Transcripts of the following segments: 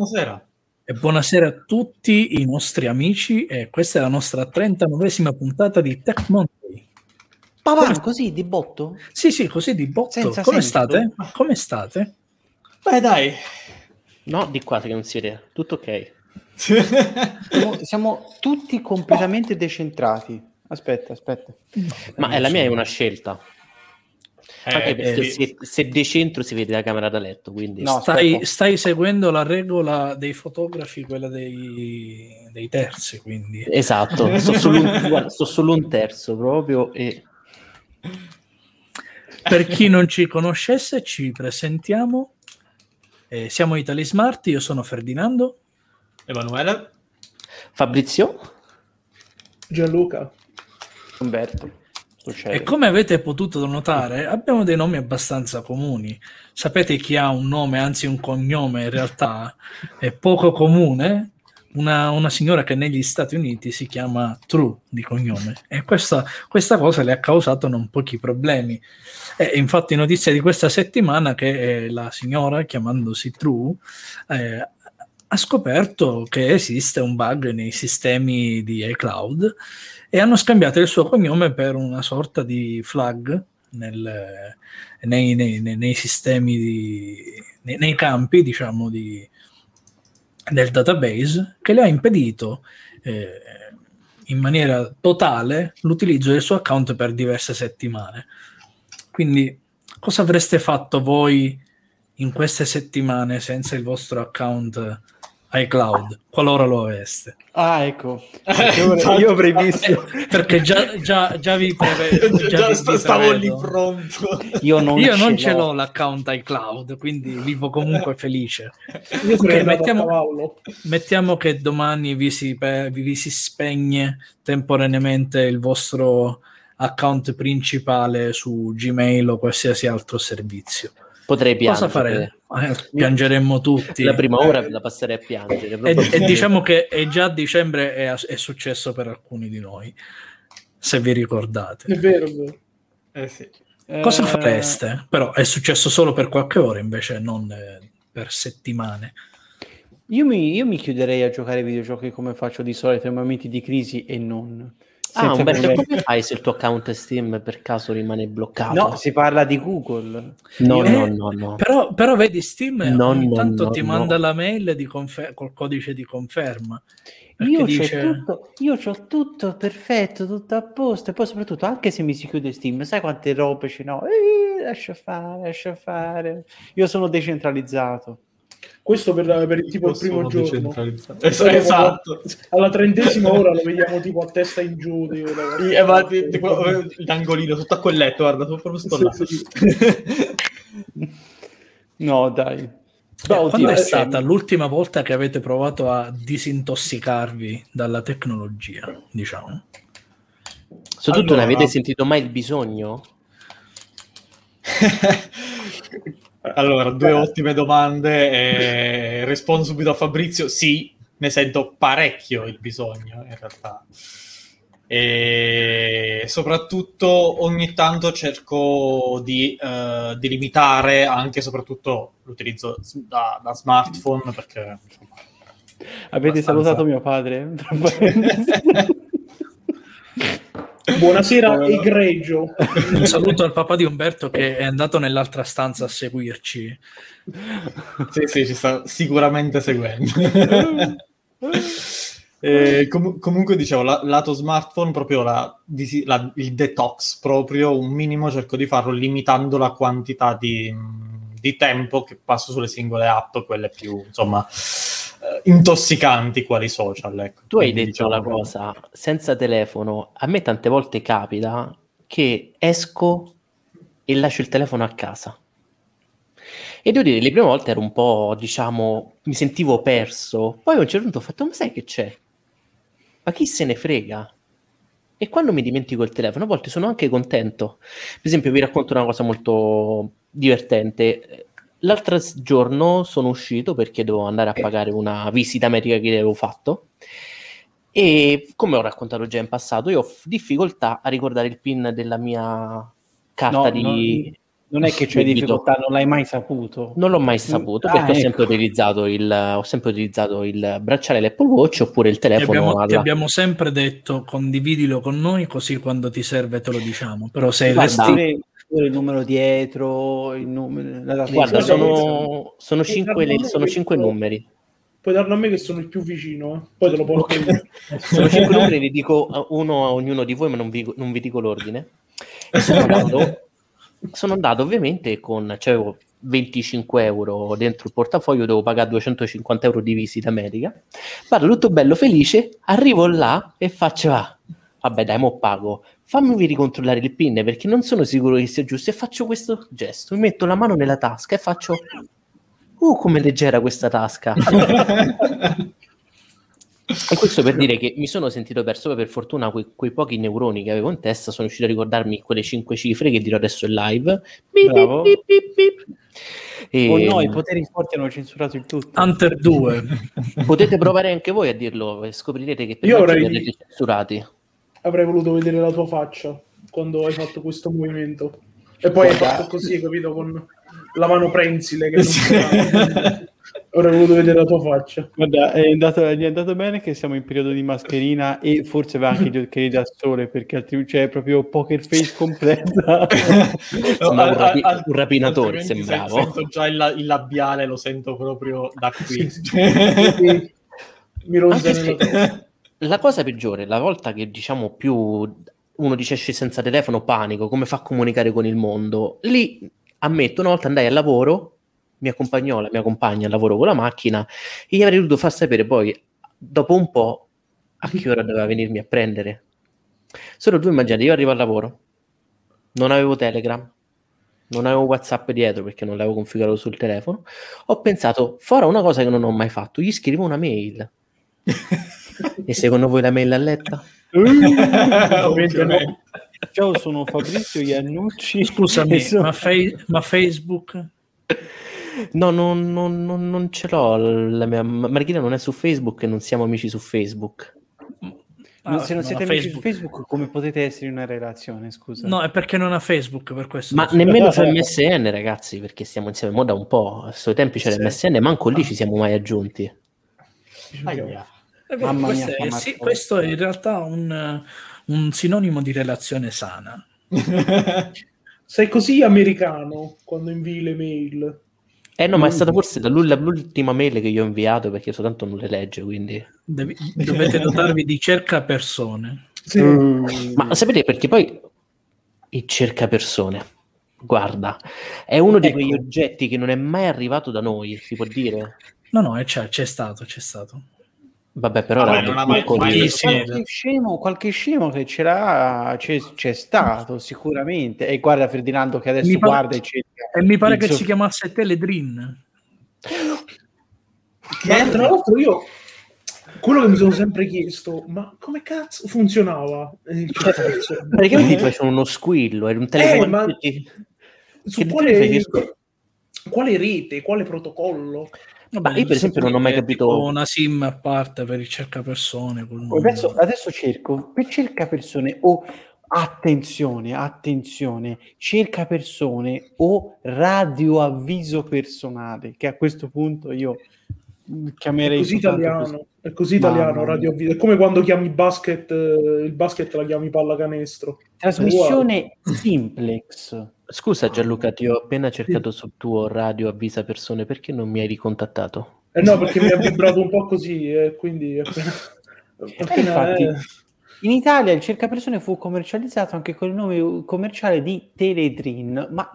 Buonasera. E buonasera a tutti i nostri amici e questa è la nostra 39esima puntata di Tech Monday. Papà, Come... così di botto? Sì, sì, così di botto. Senza Come senso. state? Come state? Beh, dai. No, di qua che non si vede. Tutto ok. siamo, siamo, tutti completamente decentrati. Aspetta, aspetta. Ma eh, la mia è una scelta. Eh, eh, se, se, decentro si vede la camera da letto. Quindi... No, stai, stai, seguendo la regola dei fotografi, quella dei, dei terzi. Quindi. Esatto, sto solo, un, guarda, sto solo un terzo proprio. E... Per chi non ci conoscesse, ci presentiamo. Eh, siamo Italy Smart, io sono Ferdinando. Emanuele. Fabrizio. Gianluca. Umberto. E come avete potuto notare, abbiamo dei nomi abbastanza comuni. Sapete chi ha un nome, anzi un cognome in realtà è poco comune? Una, una signora che negli Stati Uniti si chiama True di cognome e questa, questa cosa le ha causato non pochi problemi. E infatti notizia di questa settimana che eh, la signora, chiamandosi True, eh, ha scoperto che esiste un bug nei sistemi di iCloud e hanno scambiato il suo cognome per una sorta di flag nel, nei, nei, nei, sistemi, di, nei, campi, diciamo, di, del database che le ha impedito eh, in maniera totale l'utilizzo del suo account per diverse settimane. Quindi, cosa avreste fatto voi in queste settimane senza il vostro account iCloud, qualora lo aveste. Ah, ecco. Io, io avrei visto. Perché già, già, già vi prevedo. Già, già vi, st- vi stavo lì pronto. Io non, io ce, non ce l'ho. l'account iCloud, quindi vivo comunque felice. Io okay, mettiamo, mettiamo, che domani vi si, vi si spegne temporaneamente il vostro account principale su Gmail o qualsiasi altro servizio Potrei piangere. Cosa farete? Eh, piangeremmo tutti. La prima ora la passerei a piangere. E, e, diciamo che è già a dicembre è, è, successo per alcuni di noi, se vi ricordate. È vero, è vero. Eh, sì. Cosa eh... fareste? Però è successo solo per qualche ora, invece non eh, per settimane. Io mi, io mi chiuderei a giocare ai videogiochi come faccio di solito nei momenti di crisi e non Ah, Umberto, come fai se il tuo account Steam per caso rimane bloccato? No, si parla di Google. No, eh, no, no, no. Però, però vedi, Steam no, ogni no, tanto no, ti manda la mail di confer- col codice di conferma. Io, dice... tutto, io ho tutto perfetto, tutto a posto. E poi, soprattutto, anche se mi si chiude Steam, sai quante robe ce n'ho? Eh, lascia fare, lascia fare. Io sono decentralizzato. Questo per, per il tipo il primo giorno. Es- esatto. Alla trentesima ora lo vediamo tipo a testa in giù. Tipo, eh, ma ti, tipo, l'angolino sotto a quel letto, guarda, proprio sto là. Sì, sì. no, dai. Beh, quando è stata eh, l'ultima volta che avete provato a disintossicarvi dalla tecnologia, diciamo? Soprattutto allora, non avete sentito mai il bisogno? Allora, due ottime domande. E rispondo subito a Fabrizio. Sì, ne sento parecchio il bisogno, in realtà. E soprattutto ogni tanto cerco di, uh, di limitare anche e soprattutto l'utilizzo da, da smartphone perché insomma, avete abbastanza... salutato mio padre Buonasera, egregio. Un saluto al papà di Umberto che è andato nell'altra stanza a seguirci. Sì, sì, ci sta sicuramente seguendo. Eh, com- comunque dicevo, la- lato smartphone, proprio la, di- la, il detox, proprio un minimo cerco di farlo limitando la quantità di, di tempo che passo sulle singole app, quelle più, insomma, eh, intossicanti quali social. Ecco. Tu hai detto diciamo la cosa, senza telefono, a me tante volte capita che esco e lascio il telefono a casa. E devo dire, le prime volte ero un po', diciamo, mi sentivo perso. Poi a un certo punto ho fatto, ma sai che c'è? Ma chi se ne frega? E quando mi dimentico il telefono, a volte sono anche contento. Per esempio, vi racconto una cosa molto divertente. L'altro giorno sono uscito perché dovevo andare a pagare una visita medica che avevo fatto e come ho raccontato già in passato io ho difficoltà a ricordare il pin della mia carta no, di... Non è che c'è difficoltà, non l'hai mai saputo. Non l'ho mai saputo Ah, perché ho, ecco. sempre utilizzato il, ho sempre utilizzato il bracciale l'Apple Watch oppure il Ti telefono abbiamo, ti alla- abbiamo sempre detto condividilo con noi così quando ti serve te lo diciamo. Però se Guarda, resti... il numero dietro, il numero, la data Guarda, sono, sono, cinque, le- sono cinque numeri. Puoi darlo a me che sono il più vicino, eh. poi te lo porto io. Sono cinque numeri, li dico uno a ognuno di voi, ma non vi, non vi dico l'ordine. E sono andato, sono andato ovviamente con, c'avevo 25 euro dentro il portafoglio, devo pagare 250 euro di visita medica. Parlo tutto bello felice, arrivo là e faccio, ah, vabbè dai, mo pago. Fammi ricontrollare il PIN perché non sono sicuro che sia giusto e faccio questo gesto, mi metto la mano nella tasca e faccio, uh, come leggera questa tasca. E questo per dire che mi sono sentito perso, per fortuna quei, quei pochi neuroni che avevo in testa sono riuscito a ricordarmi quelle cinque cifre che dirò adesso in live. Bip, Bravo. bip, bip, bip. E O no, i poteri forti hanno censurato il tutto. Hunter 2. potete provare anche voi a dirlo e scoprirete che per Io avrei- censurati. Avrei voluto vedere la tua faccia quando hai fatto questo movimento. E poi hai Guarda. fatto così, hai capito, con la mano prensile. Che non si- Avrei voluto vedere la tua faccia. Guarda, è andato, gli è andato bene che siamo in periodo di mascherina e forse va anche gli occhiali da sole perché altrimenti c'è proprio poker face completa. Sembrava un, rapi- un rapinatore, sembravo. se- Sento già il, la- il labiale, lo sento proprio da qui. Sì. Mi ronza Anche nella se- testa. La cosa peggiore, la volta che diciamo più uno dice esci senza telefono, panico, come fa a comunicare con il mondo? Lì ammetto, una volta andai al lavoro, mi accompagnò la mia compagna al lavoro con la macchina e gli avrei dovuto far sapere poi, dopo un po', a che ora doveva venirmi a prendere. Solo tu immaginate, io arrivo al lavoro, non avevo Telegram, non avevo WhatsApp dietro perché non l'avevo configurato sul telefono, ho pensato, farò una cosa che non ho mai fatto, gli scrivo una mail. E secondo voi la mail l'ha letta? No. Ciao, sono Fabrizio Iannucci. Scusami, sono- ma, Fai- ma Facebook? No, non, non- non- non ce l'ho. La mia Marghina non è su Facebook e non siamo amici su Facebook. Ah, Non- se non no, siete amici su Facebook, come potete essere in una relazione? Scusa. No, è perché non ha Facebook, per questo. Ma nemmeno su MSN, ragazzi, perché stiamo insieme mo da un po'. A suoi tempi c'era Sì. MSN, manco lì ci siamo mai aggiunti. Aia. Mamma questo, mia, è, sì, questo è in realtà un, un sinonimo di relazione sana. Sei così americano quando invii le mail. Eh no, ma è stata forse l'ultima mail che io ho inviato perché soltanto non le legge, quindi... Devi- dovete dotarvi di cerca persone. Sì. Mm. Ma sapete perché poi il cerca persone, guarda, è uno di Ecco. quegli oggetti che non è mai arrivato da noi, si può dire. No, no, è- c'è, c'è stato, c'è stato. Vabbè, però Vabbè, non ha mai- mai-. Qualche scemo, qualche scemo che c'era c'è, c'è stato sicuramente. E guarda Ferdinando che adesso Mi pare- guarda e cerca. E mi pare che suo- si chiamasse Teledrin. Ma tra l'altro io quello che mi sono sempre chiesto, ma come cazzo funzionava il cercapersone? Praticamente ti facevano uno squillo, era un telefono. Eh, ma- che- Su che quale, quale rete, quale protocollo? Ma io per esempio non ho mai È capito- una sim a parte per il cercapersone. Adesso, adesso cerco per cerca persone o attenzione, attenzione, cerca persone o radioavviso personale, che a questo punto io È chiamerei così soltanto italiano, è così italiano, radio È come quando chiami basket, eh, il basket la chiami pallacanestro. così. Trasmissione simplex. Scusa Gianluca, ti ho appena cercato sul tuo radio avvisa persone, perché non mi hai ricontattato? Eh no, perché mi ha vibrato un po' così, e quindi appena, appena- infatti, eh, In Italia il cercapersone fu commercializzato anche con il nome commerciale di Teledrin, ma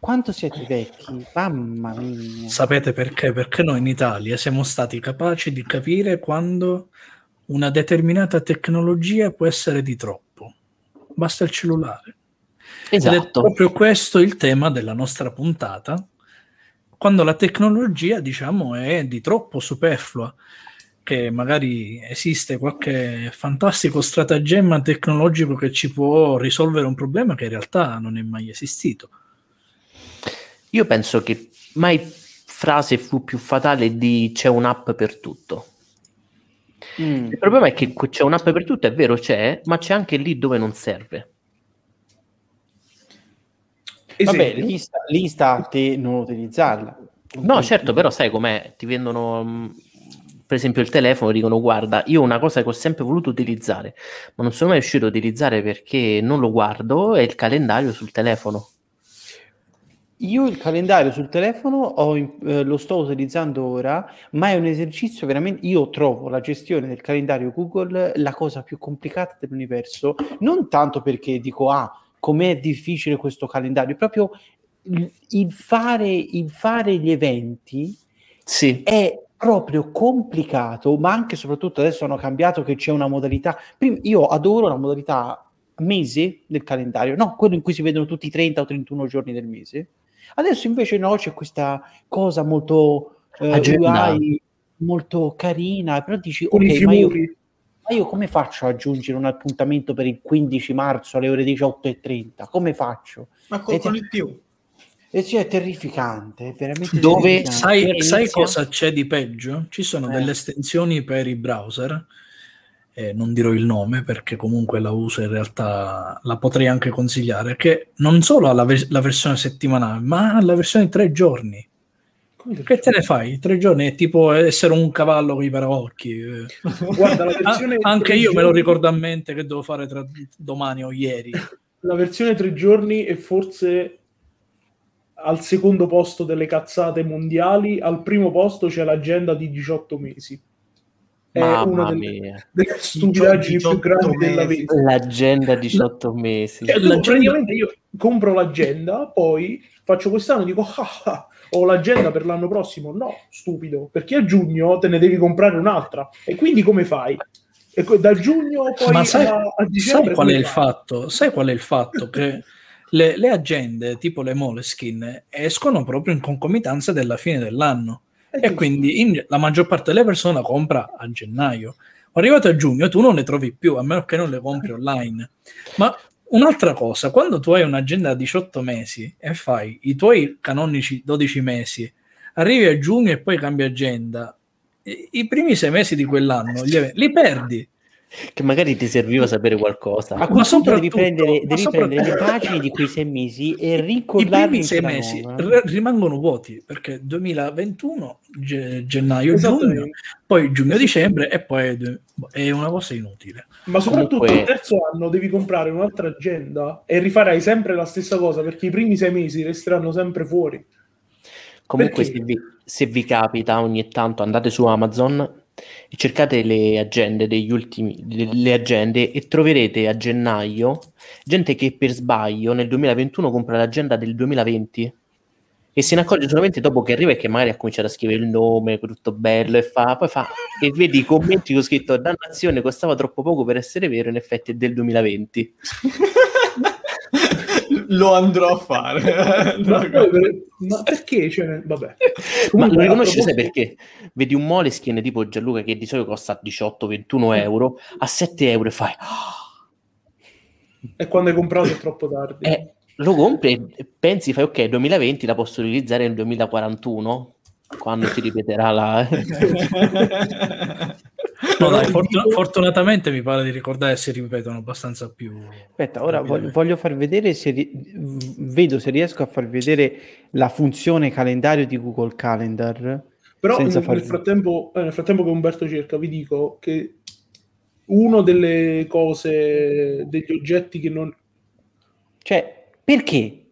quanto siete vecchi? Mamma mia. Sapete perché? Perché noi in Italia siamo stati capaci di capire quando una determinata tecnologia può essere di troppo. Basta il cellulare. Ed è Esatto. proprio questo il tema della nostra puntata, quando la tecnologia, diciamo, è di troppo superflua, che magari esiste qualche fantastico stratagemma tecnologico che ci può risolvere un problema che in realtà non è mai esistito. Io penso che mai frase fu più fatale di c'è un'app per tutto. Mm. Il problema è che c'è un'app per tutto, è vero c'è, ma c'è anche lì dove non serve. Vabbè, esempio. lì sta, lì sta a te non utilizzarla. No, certo, però sai com'è? Ti vendono, mh, per esempio, il telefono, dicono guarda, io una cosa che ho sempre voluto utilizzare, ma non sono mai riuscito a utilizzare perché non lo guardo, è il calendario sul telefono. Io il calendario sul telefono ho eh, lo sto utilizzando ora, ma è un esercizio veramente. Io trovo la gestione del calendario Google la cosa più complicata dell'universo, non tanto perché dico, ah, com'è difficile questo calendario, proprio il, il fare, il fare gli eventi Sì, è proprio complicato, ma anche e soprattutto adesso hanno cambiato che c'è una modalità. Prima, io adoro la modalità mese del calendario, no, quello in cui si vedono tutti i 30 o 31 giorni del mese. Adesso invece no, c'è questa cosa molto eh. UI, molto carina, però dici, con ok, ma io. Ma io come faccio ad aggiungere un appuntamento per il 15 marzo alle ore 18.30? Come faccio? Ma con, E con il più. E sì, è terrificante, è veramente Dove terrificante. Sai, Inizia- sai cosa c'è di peggio? Ci sono Eh. delle estensioni per i browser, eh, non dirò il nome perché comunque la uso in realtà, la potrei anche consigliare, che non solo ha la, vers- la versione settimanale, ma ha la versione tre giorni. Che te ne fai? Tre giorni è tipo essere un cavallo con i paraocchi. Guarda, la Ah, versione anche tre io me lo giorni- ricordo a mente che devo fare tra domani o ieri. La versione tre giorni è forse al secondo posto delle cazzate mondiali, al primo posto c'è l'agenda di 18 mesi. È una mamma delle, mia. delle stupidaggini 18 più grandi della mesi. vita. L'agenda 18 mesi. Cioè, tu praticamente io compro l'agenda, poi faccio quest'anno e dico ah, ah, ho l'agenda per l'anno prossimo. No, stupido, perché a giugno te ne devi comprare un'altra. E quindi come fai? E da giugno poi Ma sai, a, a dicembre sai qual è il fai? fatto? Sai qual è il fatto? Che le, le agende tipo le Moleskin escono proprio in concomitanza della fine dell'anno Eh, e quindi in- la maggior parte delle persone compra a gennaio. Arrivato a giugno tu non le trovi più, a meno che non le compri online. Ma un'altra cosa, quando tu hai un'agenda a 18 mesi e fai i tuoi canonici 12 mesi, arrivi a giugno e poi cambi agenda, i, i primi sei mesi di quell'anno li, li perdi. Che magari ti serviva sapere qualcosa. A quel punto devi soprattutto- prendere, ma devi soprattutto- prendere le pagine di quei sei mesi e I ricordarli primi in sei mesi r- rimangono vuoti perché 2021, ge- gennaio, giugno, Esattamente. poi giugno-dicembre e poi è d- è una cosa inutile. Ma soprattutto Comunque- il terzo anno devi comprare un'altra agenda e rifarai sempre la stessa cosa perché i primi sei mesi resteranno sempre fuori. Comunque, Perché? se vi, se vi capita ogni tanto, andate su Amazon e cercate le agende degli ultimi, le, agende e troverete a gennaio gente che per sbaglio nel 2021 compra l'agenda del 2020 e se ne accorge solamente dopo che arriva e che magari ha cominciato a scrivere il nome, tutto bello e fa, poi fa e vedi i commenti che ho scritto dannazione costava troppo poco per essere vero, in effetti è del 2020. Lo andrò a fare. Ma, ma perché? Cioè, vabbè. Ma Comunque, lo a riconosci sai perché? Vedi un Moleskine tipo Gianluca che di solito costa 18-21 euro, a 7 euro e fai! E quando hai comprato è troppo tardi. eh, lo compri e pensi, fai ok, 2020 la posso utilizzare nel 2041 quando si ripeterà la... No, dai, fortun- fortunatamente mi pare di ricordare si ripetono abbastanza più. Aspetta, ora voglio, voglio far vedere se ri- vedo se riesco a far vedere la funzione calendario di Google Calendar. Però senza nel, far- nel frattempo, eh, nel frattempo che Umberto cerca, vi dico che una delle cose, degli oggetti che non... Cioè, perché?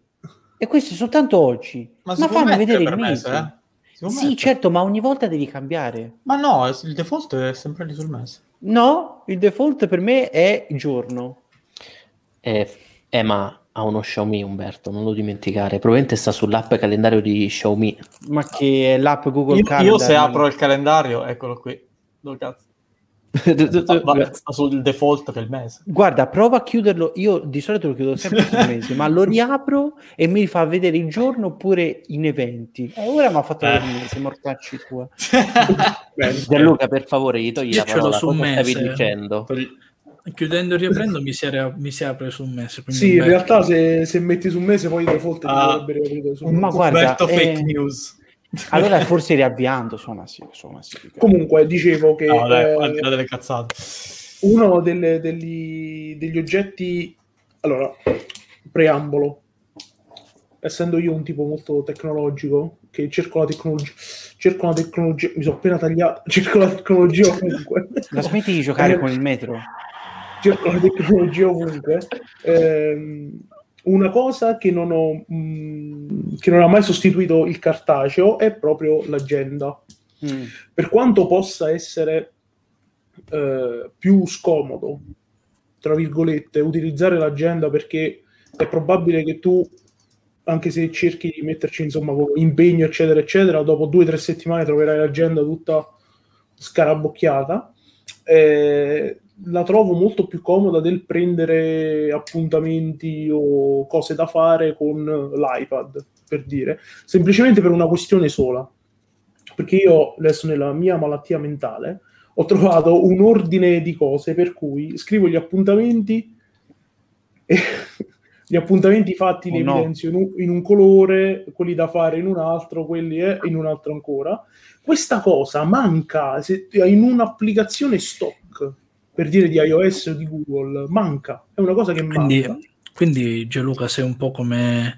E questo è soltanto oggi. Ma, può fammi vedere il mese, eh? Sì, certo, ma ogni volta devi cambiare. Ma no, il default è sempre lì sul mese. No, il default per me è giorno. Eh, eh, ma ha uno Xiaomi Umberto, non lo dimenticare, probabilmente sta sull'app calendario di Xiaomi. Ma che è l'app Google Io, Calendar. io se apro il calendario, eccolo qui. Dove cazzo? Sta sul default è il mese. Guarda, prova a chiuderlo. Io di solito lo chiudo sempre sul mese, ma lo riapro e mi fa vedere il giorno oppure in eventi. E ora mi ha fatto Eh. vedere il mese, mortacci tua. Gianluca, per favore, gli togli Io la ce l'ho parola, su cosa stavi mese. dicendo? Chiudendo e riaprendo mi si, era- mi si apre su un mese. Sì, in realtà se, se metti su un mese poi il default Ah. dovrebbe riaprire su Ma mese. guarda, Umberto eh, fake news. Allora forse riavviando, suona sì, suona sì. Comunque, dicevo che No, dai, eh, delle cazzate. uno delle- degli, degli oggetti... Allora, preambolo. essendo io un tipo molto tecnologico, che cerco la tecnologia, cerco la tecnologia, mi sono appena tagliato, cerco la tecnologia ovunque. La smetti di giocare con il metro? cerco la tecnologia ovunque. Ehm, una cosa che non, ho, mh, che non ha mai sostituito il cartaceo è proprio l'agenda. Mm. Per quanto possa essere eh, più scomodo, tra virgolette, utilizzare l'agenda perché è probabile che tu, anche se cerchi di metterci insomma impegno, eccetera, eccetera, dopo due o tre settimane troverai l'agenda tutta scarabocchiata. Eh, la trovo molto più comoda del prendere appuntamenti o cose da fare con l'iPad, per dire, semplicemente per una questione sola. Perché io adesso nella mia malattia mentale ho trovato un ordine di cose per cui scrivo gli appuntamenti e gli appuntamenti fatti li Oh, no. evidenzio in un, in un colore, quelli da fare in un altro, quelli eh, in un altro ancora. Questa cosa manca se- in un'applicazione stock, per dire di iOS o di Google, manca, è una cosa che Quindi, manca. quindi Gianluca sei un po' come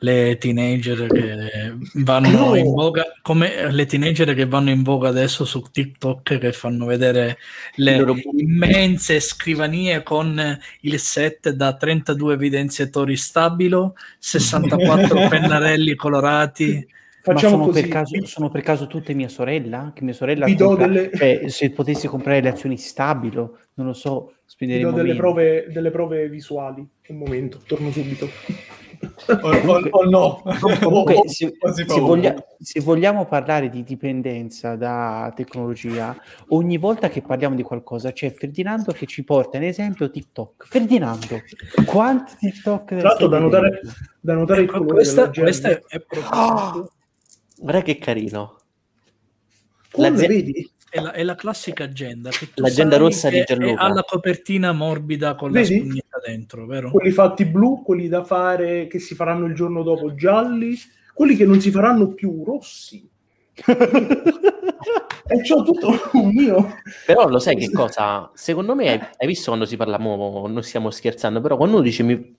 le teenager che vanno No. in voga, come le teenager che vanno in voga adesso su TikTok che fanno vedere le loro- immense scrivanie con il set da 32 evidenziatori stabilo, 64 pennarelli colorati. Facciamo Ma sono così. per, caso, sono per caso tutte mia sorella? Che mia sorella Vi do compra- delle- cioè, se potessi comprare le azioni stabilo, non lo so, Ti spenderemo do delle prove, delle prove visuali. Un momento, torno subito. O, no. Comunque, se, se voglia- se vogliamo parlare di dipendenza da tecnologia, ogni volta che parliamo di qualcosa c'è Ferdinando che ci porta in esempio TikTok. Ferdinando, quanti TikTok Tra l'altro, da notare, da notare il Ecco, colore questa, questa è, è proprio- Ah! Guarda che carino. Come l'azi- vedi? è la, è la classica agenda. Che tu L'agenda rossa di Gianluca. Ha la copertina morbida con la Vedi? spugnetta dentro, vero? Quelli fatti blu, quelli da fare che si faranno il giorno dopo gialli, quelli che non si faranno più rossi. e c'ho tutto un mio. Però lo sai che cosa? Secondo me, hai, hai visto quando si parla, mo, non stiamo scherzando, però quando uno dice mi,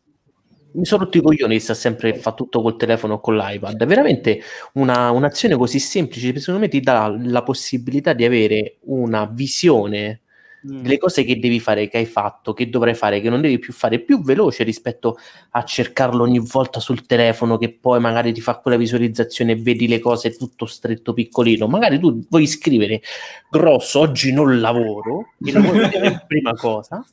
mi sono rotto i coglioni, sta sempre fa tutto col telefono o con l'iPad, è veramente una- un'azione così semplice, secondo me ti dà la possibilità di avere una visione Mm. delle cose che devi fare, che hai fatto, che dovrai fare, che non devi più fare, più veloce rispetto a cercarlo ogni volta sul telefono, che poi magari ti fa quella visualizzazione e vedi le cose tutto stretto piccolino. Magari tu vuoi scrivere grosso, oggi non lavoro, e lo vuoi vedere in prima cosa.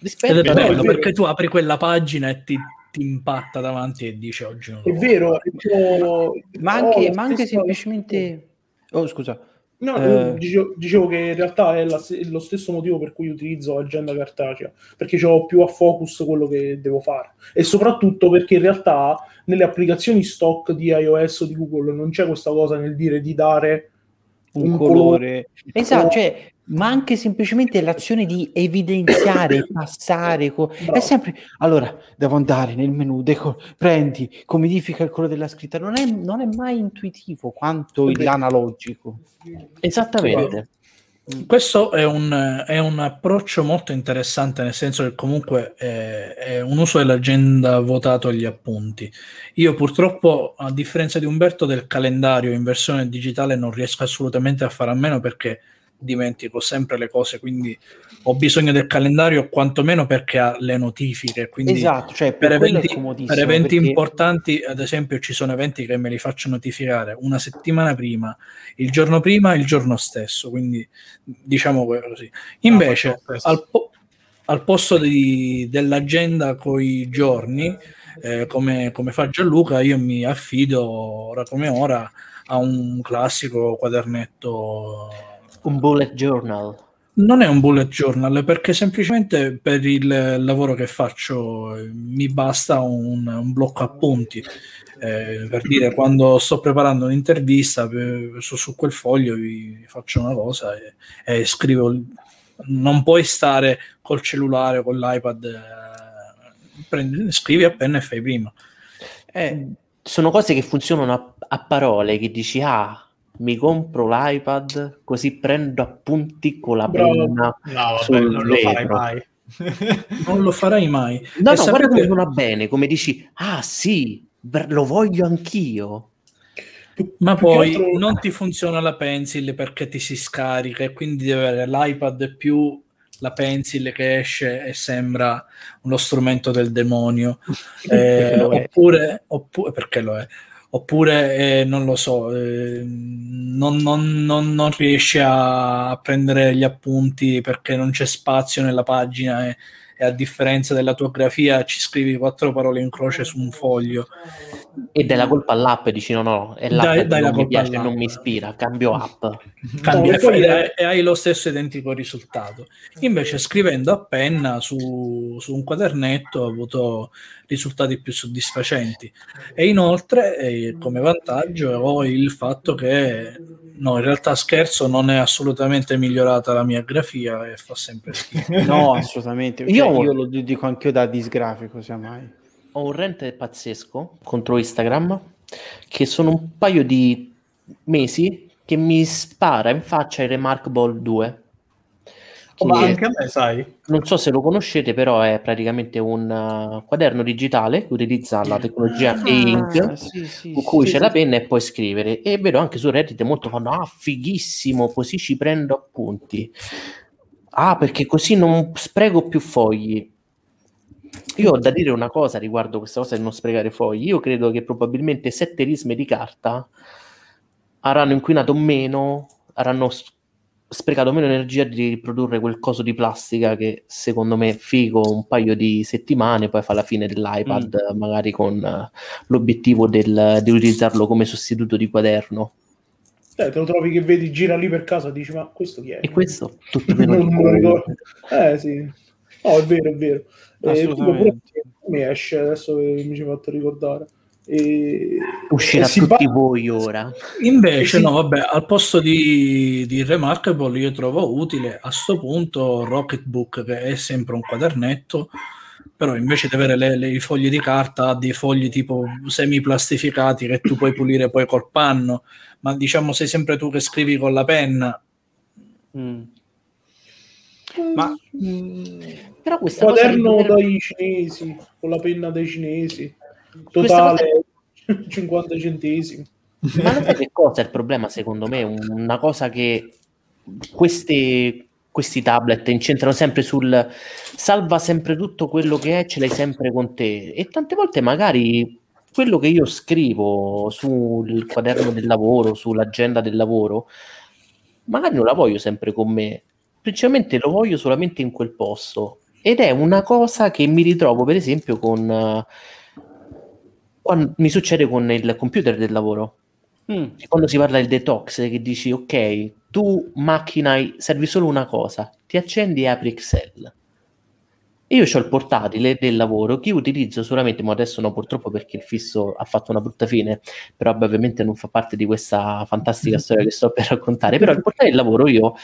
Rispetto Ed è bello è perché tu apri quella pagina e ti, ti impatta davanti e dici oggi non È vero, c'ho- Ma anche, ma anche semplicemente... Oh, scusa. No, Eh. dicevo, dicevo che in realtà è la- lo stesso motivo per cui utilizzo l'agenda cartacea, perché ho più a focus quello che devo fare. E soprattutto perché in realtà nelle applicazioni stock di iOS o di Google non c'è questa cosa nel dire di dare un, un colore. colore. Esatto, cioè, ma anche semplicemente l'azione di evidenziare, passare. co- Bravo. È sempre allora devo andare nel menu, deco- prendi, comidifica il colore della scritta. Non è, non è mai intuitivo quanto il- Vabbè. l'analogico. Esattamente. Questo è un, è un approccio molto interessante, nel senso che comunque è, è un uso dell'agenda votato agli appunti. Io purtroppo, a differenza di Umberto, del calendario in versione digitale non riesco assolutamente a fare a meno perché dimentico sempre le cose, quindi ho bisogno del calendario quantomeno perché ha le notifiche, quindi esatto, cioè per, per eventi, per eventi perché- importanti, ad esempio, ci sono eventi che me li faccio notificare una settimana prima, il giorno prima, il giorno stesso. Quindi diciamo così. Invece, faccio lo stesso. al, po- al posto di- dell'agenda con i giorni, eh, come, come fa Gianluca, io mi affido ora come ora a un classico quadernetto Un bullet journal. non è un bullet journal perché semplicemente per il lavoro che faccio eh, mi basta un, un blocco appunti. Eh, per dire, quando sto preparando un'intervista eh, su, su quel foglio vi faccio una cosa e, e scrivo. Non puoi stare col cellulare o con l'iPad, eh, prendi- scrivi a penna e fai prima. Eh, Sono cose che funzionano a, a parole, che dici, ah, mi compro l'iPad, così prendo appunti con la penna. No, vabbè, sul non lo farai vetro. mai. Non lo farai mai. No, E no, guarda come sapete- suona bene, come dici, ah sì, lo voglio anch'io. Ma poi altro- non ti funziona la pencil perché ti si scarica e quindi devi avere l'iPad più la pencil che esce e sembra uno strumento del demonio. Eh, oppure, oppu- perché lo è? Oppure eh, non lo so, eh, non, non- non- non riesci a prendere gli appunti perché non c'è spazio nella pagina e, e a differenza della tua grafia ci scrivi quattro parole in croce su un foglio. E dai la colpa all'app e dici no, no, è l'app Dai- dai la non mi colpa piace, all'app. non mi ispira, cambio app. Cambia No, e poi e, hai lo stesso identico risultato. Invece scrivendo a penna su, su un quadernetto ho avuto risultati più soddisfacenti. E inoltre, eh, come vantaggio, ho il fatto che, no, in realtà scherzo, non è assolutamente migliorata la mia grafia e fa sempre schifo. No, assolutamente. Cioè, Io- io, lo dico anch'io da disgrafico, semmai. Ho un rent pazzesco contro Instagram che sono un paio di mesi che mi spara in faccia il Remarkable 2. Oh, ma Che- anche a me, sai. non so se lo conoscete, però è praticamente un uh, quaderno digitale che utilizza la tecnologia Ah, sì, sì, con cui sì, c'è sì. la penna e puoi scrivere. E vedo anche su Reddit molto fanno: Ah, fighissimo, così ci prendo appunti. Ah, perché così non spreco più fogli. Io ho da dire una cosa riguardo questa cosa di non sprecare fogli. Io credo che probabilmente sette risme di carta avranno inquinato meno, avranno sprecato meno energia di riprodurre quel coso di plastica che secondo me è figo un paio di settimane, poi fa la fine dell'iPad, magari con eh, l'obiettivo del- di utilizzarlo come sostituto di quaderno. Eh, te lo trovi che vedi, gira lì per casa, dici, ma questo chi è? E questo tutto meno non me lo ricordo. Eh sì, no, è vero, è vero. Assolutamente. mi esce adesso che mi ci hai fatto ricordare. E... Uscirà e si tutti ba- voi ora. Invece, sì. no, vabbè, al posto di, di Remarkable io trovo utile a sto punto Rocketbook, che è sempre un quadernetto, però invece di avere le- le- i fogli di carta ha dei fogli tipo semi-plastificati che tu puoi pulire poi col panno, ma diciamo sei sempre tu che scrivi con la penna. Mm. Ma Però questa cosa quaderno dover- dai cinesi, con la penna dei cinesi, totale 50 centesimi. Ma non sai che cosa è il problema secondo me? Una cosa che queste- questi tablet incentrano sempre sul salva sempre tutto quello che è, ce l'hai sempre con te. E tante volte magari quello che io scrivo sul quaderno del lavoro, sull'agenda del lavoro, magari non la voglio sempre con me, principalmente lo voglio solamente in quel posto. Ed è una cosa che mi ritrovo, per esempio, con quando mi succede con il computer del lavoro. Mm. Quando si parla del detox, che dici, ok, tu macchina, servi solo una cosa, ti accendi e apri Excel. Io ho il portatile del lavoro che utilizzo solamente, ma adesso no purtroppo perché il fisso ha fatto una brutta fine, però ovviamente non fa parte di questa fantastica storia che sto per raccontare, però il portatile del lavoro io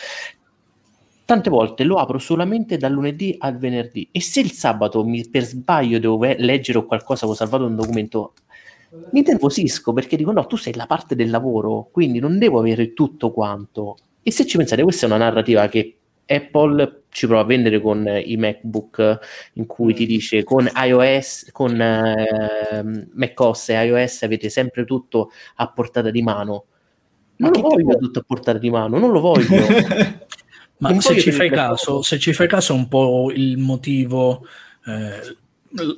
tante volte lo apro solamente dal lunedì al venerdì e se il sabato mi, per sbaglio devo leggere o qualcosa, ho salvato un documento, mi nervosisco perché dico no, tu sei la parte del lavoro, quindi non devo avere tutto quanto. E se ci pensate, questa è una narrativa che Apple ci prova a vendere con eh, i MacBook in cui ti dice con iOS, con ehm, macOS e iOS avete sempre tutto a portata di mano. Non Ma lo voglio tutto a portata di mano, non lo voglio. Ma se ci, fai caso, se ci fai caso, un po' il motivo eh,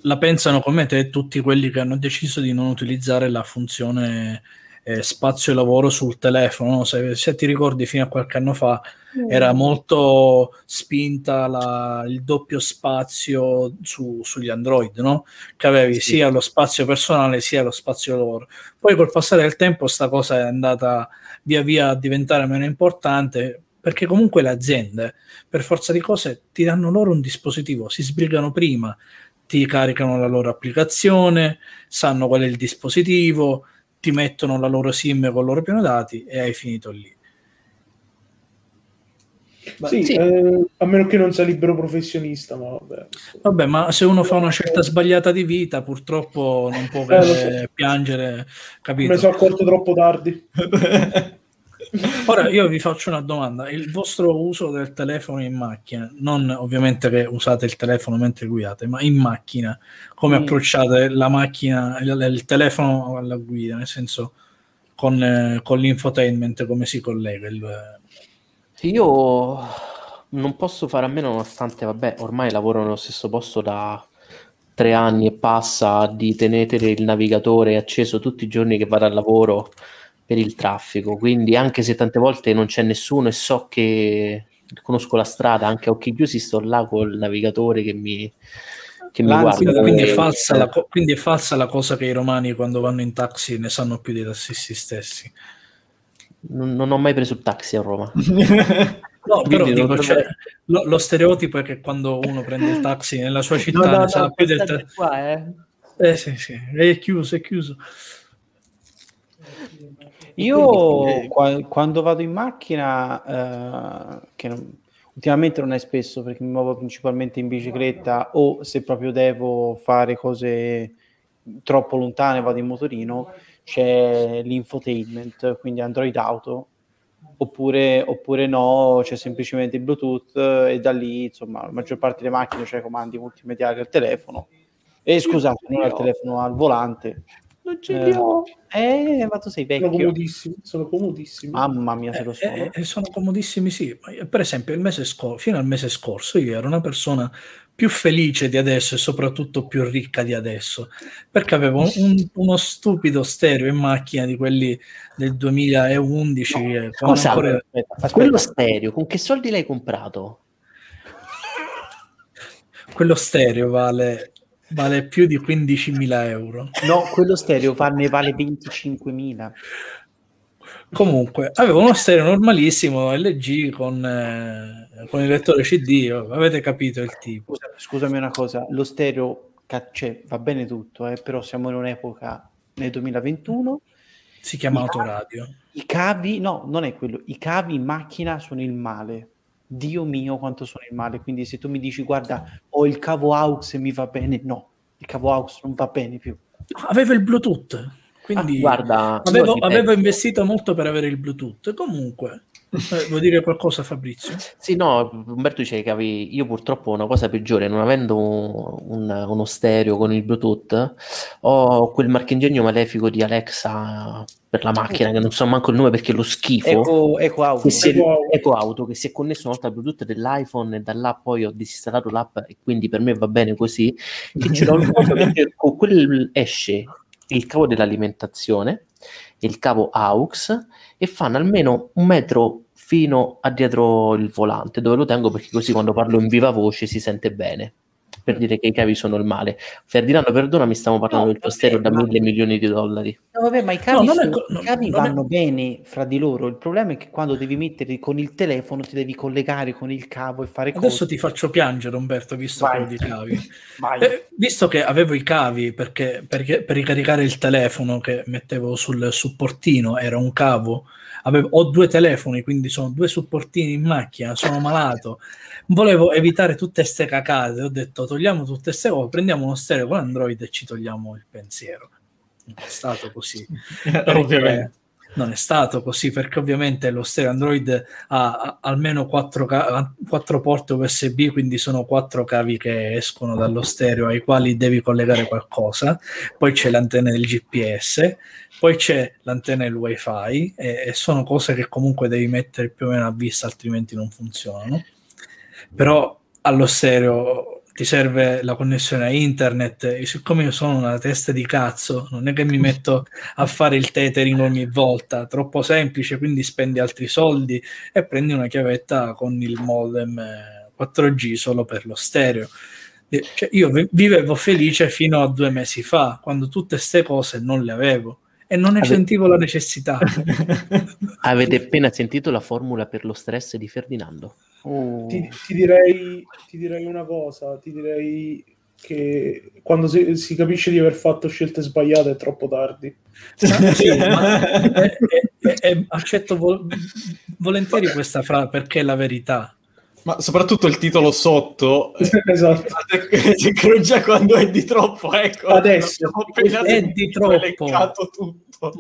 la pensano come te tutti quelli che hanno deciso di non utilizzare la funzione eh, spazio e lavoro sul telefono. no? Se, se ti ricordi, fino a qualche anno fa era molto spinta la- il doppio spazio su- sugli Android, no? che avevi Sì. sia lo spazio personale sia lo spazio lavoro. Poi col passare del tempo sta cosa è andata via via a diventare meno importante perché comunque le aziende per forza di cose ti danno loro un dispositivo, si sbrigano prima, ti caricano la loro applicazione, sanno qual è il dispositivo, ti mettono la loro SIM con il loro piano dati e hai finito lì. Sì, sì. eh, a meno che non sia libero professionista, ma vabbè. Vabbè, ma se uno fa una scelta sbagliata di vita, purtroppo non può Eh, so. piangere, capito? Me ne sono accorto troppo tardi. Ora io vi faccio una domanda: il vostro uso del telefono in macchina, non ovviamente che usate il telefono mentre guidate, ma in macchina, come Mm. approcciate la macchina, il, il telefono alla guida, nel senso con, eh, con l'infotainment, come si collega? Il, Io non posso fare a meno, nonostante, vabbè, ormai lavoro nello stesso posto da tre anni e passa, di tenere il navigatore acceso tutti i giorni che vado al lavoro per il traffico. Quindi, anche se tante volte non c'è nessuno e so che conosco la strada, anche a occhi chiusi, sto là col navigatore che mi, che mi guarda. quindi, quindi è falsa la, co- quindi è falsa la cosa che i romani quando vanno in taxi ne sanno più dei tassisti stessi. Non, non ho mai preso il taxi a Roma. No, Quindi però dico, cioè, lo, lo stereotipo è che quando uno prende il taxi nella sua città ne sa più del passate ta- qua, eh. Eh sì, sì, è chiuso, è chiuso. Io Quindi, qua- quando vado in macchina, eh, che non- ultimamente non è spesso perché mi muovo principalmente in bicicletta o se proprio devo fare cose troppo lontane vado in motorino, c'è l'infotainment, quindi Android Auto, oppure, oppure no, c'è semplicemente il Bluetooth e da lì insomma la maggior parte delle macchine c'è comandi multimediali al telefono. E scusate, non al telefono, al volante. Non ce Eh, li ho. Eh, ma tu sei Sono vecchio. comodissimi, sono comodissimi. Mamma mia, se lo Eh, sono. eh, eh, sono comodissimi, sì. Per esempio, il mese scor- fino al mese scorso io ero una persona più felice di adesso e soprattutto più ricca di adesso, perché avevo un- uno stupido stereo in macchina di quelli del 2011. eh, con Scusa, ancora- Aspetta, aspetta. Quello stereo, con che soldi l'hai comprato? quello stereo vale, vale più di 15.000 euro. No, quello stereo va- ne vale 25.000. Comunque, avevo uno stereo normalissimo LG con, eh, con il lettore CD, avete capito il tipo. Scusa- scusami una cosa, lo stereo ca- cioè, va bene tutto, eh, però siamo in un'epoca nel 2021. Si chiama I autoradio. I cavi, no, non è quello, i cavi in macchina sono il male. Dio mio, quanto sono il male. Quindi se tu mi dici, guarda, ho il cavo AUX e mi va bene, no, il cavo AUX non va bene più. Avevo il Bluetooth, quindi Ah, guarda, avevo, avevo investito molto per avere il Bluetooth. Comunque, eh, vuoi dire qualcosa Fabrizio? Sì, no, Umberto dice che avevi- io purtroppo ho una cosa peggiore, non avendo un- uno stereo con il Bluetooth, ho quel marchingegno malefico di Alexa per la macchina, che non so manco il nome perché lo schifo, Eco, eco auto. che si è, Eco Auto. Eco Auto, che si è connesso una volta al Bluetooth dell'iPhone e da là poi ho disinstallato l'app e quindi per me va bene così, che ce l'ho perché con quel esce il cavo dell'alimentazione, il cavo AUX e fanno almeno un metro fino a dietro il volante dove lo tengo perché così quando parlo in viva voce si sente bene per dire che i cavi sono il male Ferdinando perdonami stiamo parlando No, del stereo da ma- mille milioni di dollari No, vabbè, ma i cavi, non è sono- no, i cavi non è- vanno bene fra di loro. Il problema è che quando devi mettere con il telefono ti devi collegare con il cavo e fare cose. Adesso ti faccio piangere, Umberto, visto Vai. quello di cavi. Vai. Eh, visto che avevo i cavi perché, perché- per ricaricare il telefono che mettevo sul supportino era un cavo, avevo- ho due telefoni, quindi sono due supportini in macchina, sono malato. Volevo evitare tutte ste cacate, ho detto togliamo tutte ste cose, prendiamo uno stereo con Android e ci togliamo il pensiero. È stato così. Ovviamente. Non è stato così perché ovviamente lo stereo Android ha, ha almeno quattro, ca- quattro porte USB, quindi sono quattro cavi che escono dallo stereo ai quali devi collegare qualcosa. Poi c'è l'antenna del GPS, poi c'è l'antenna del WiFi e, e sono cose che comunque devi mettere più o meno a vista, altrimenti non funzionano. Però allo stereo ti serve la connessione a internet e siccome io sono una testa di cazzo non è che mi metto a fare il tethering ogni volta troppo semplice quindi spendi altri soldi e prendi una chiavetta con il modem eh, 4G solo per lo stereo. Cioè, io vi- vivevo felice fino a due mesi fa quando tutte queste cose non le avevo e non ne Ave- sentivo la necessità. Avete appena sentito la formula per lo stress di Ferdinando Oh. Ti, ti direi, ti direi una cosa, ti direi che quando si, si capisce di aver fatto scelte sbagliate è troppo tardi. Ma- sì, ma- e- e accetto vol- volentieri questa frase perché è la verità Ma soprattutto il titolo sotto. eh, esatto. che già quando è di troppo, ecco. Adesso. È di troppo.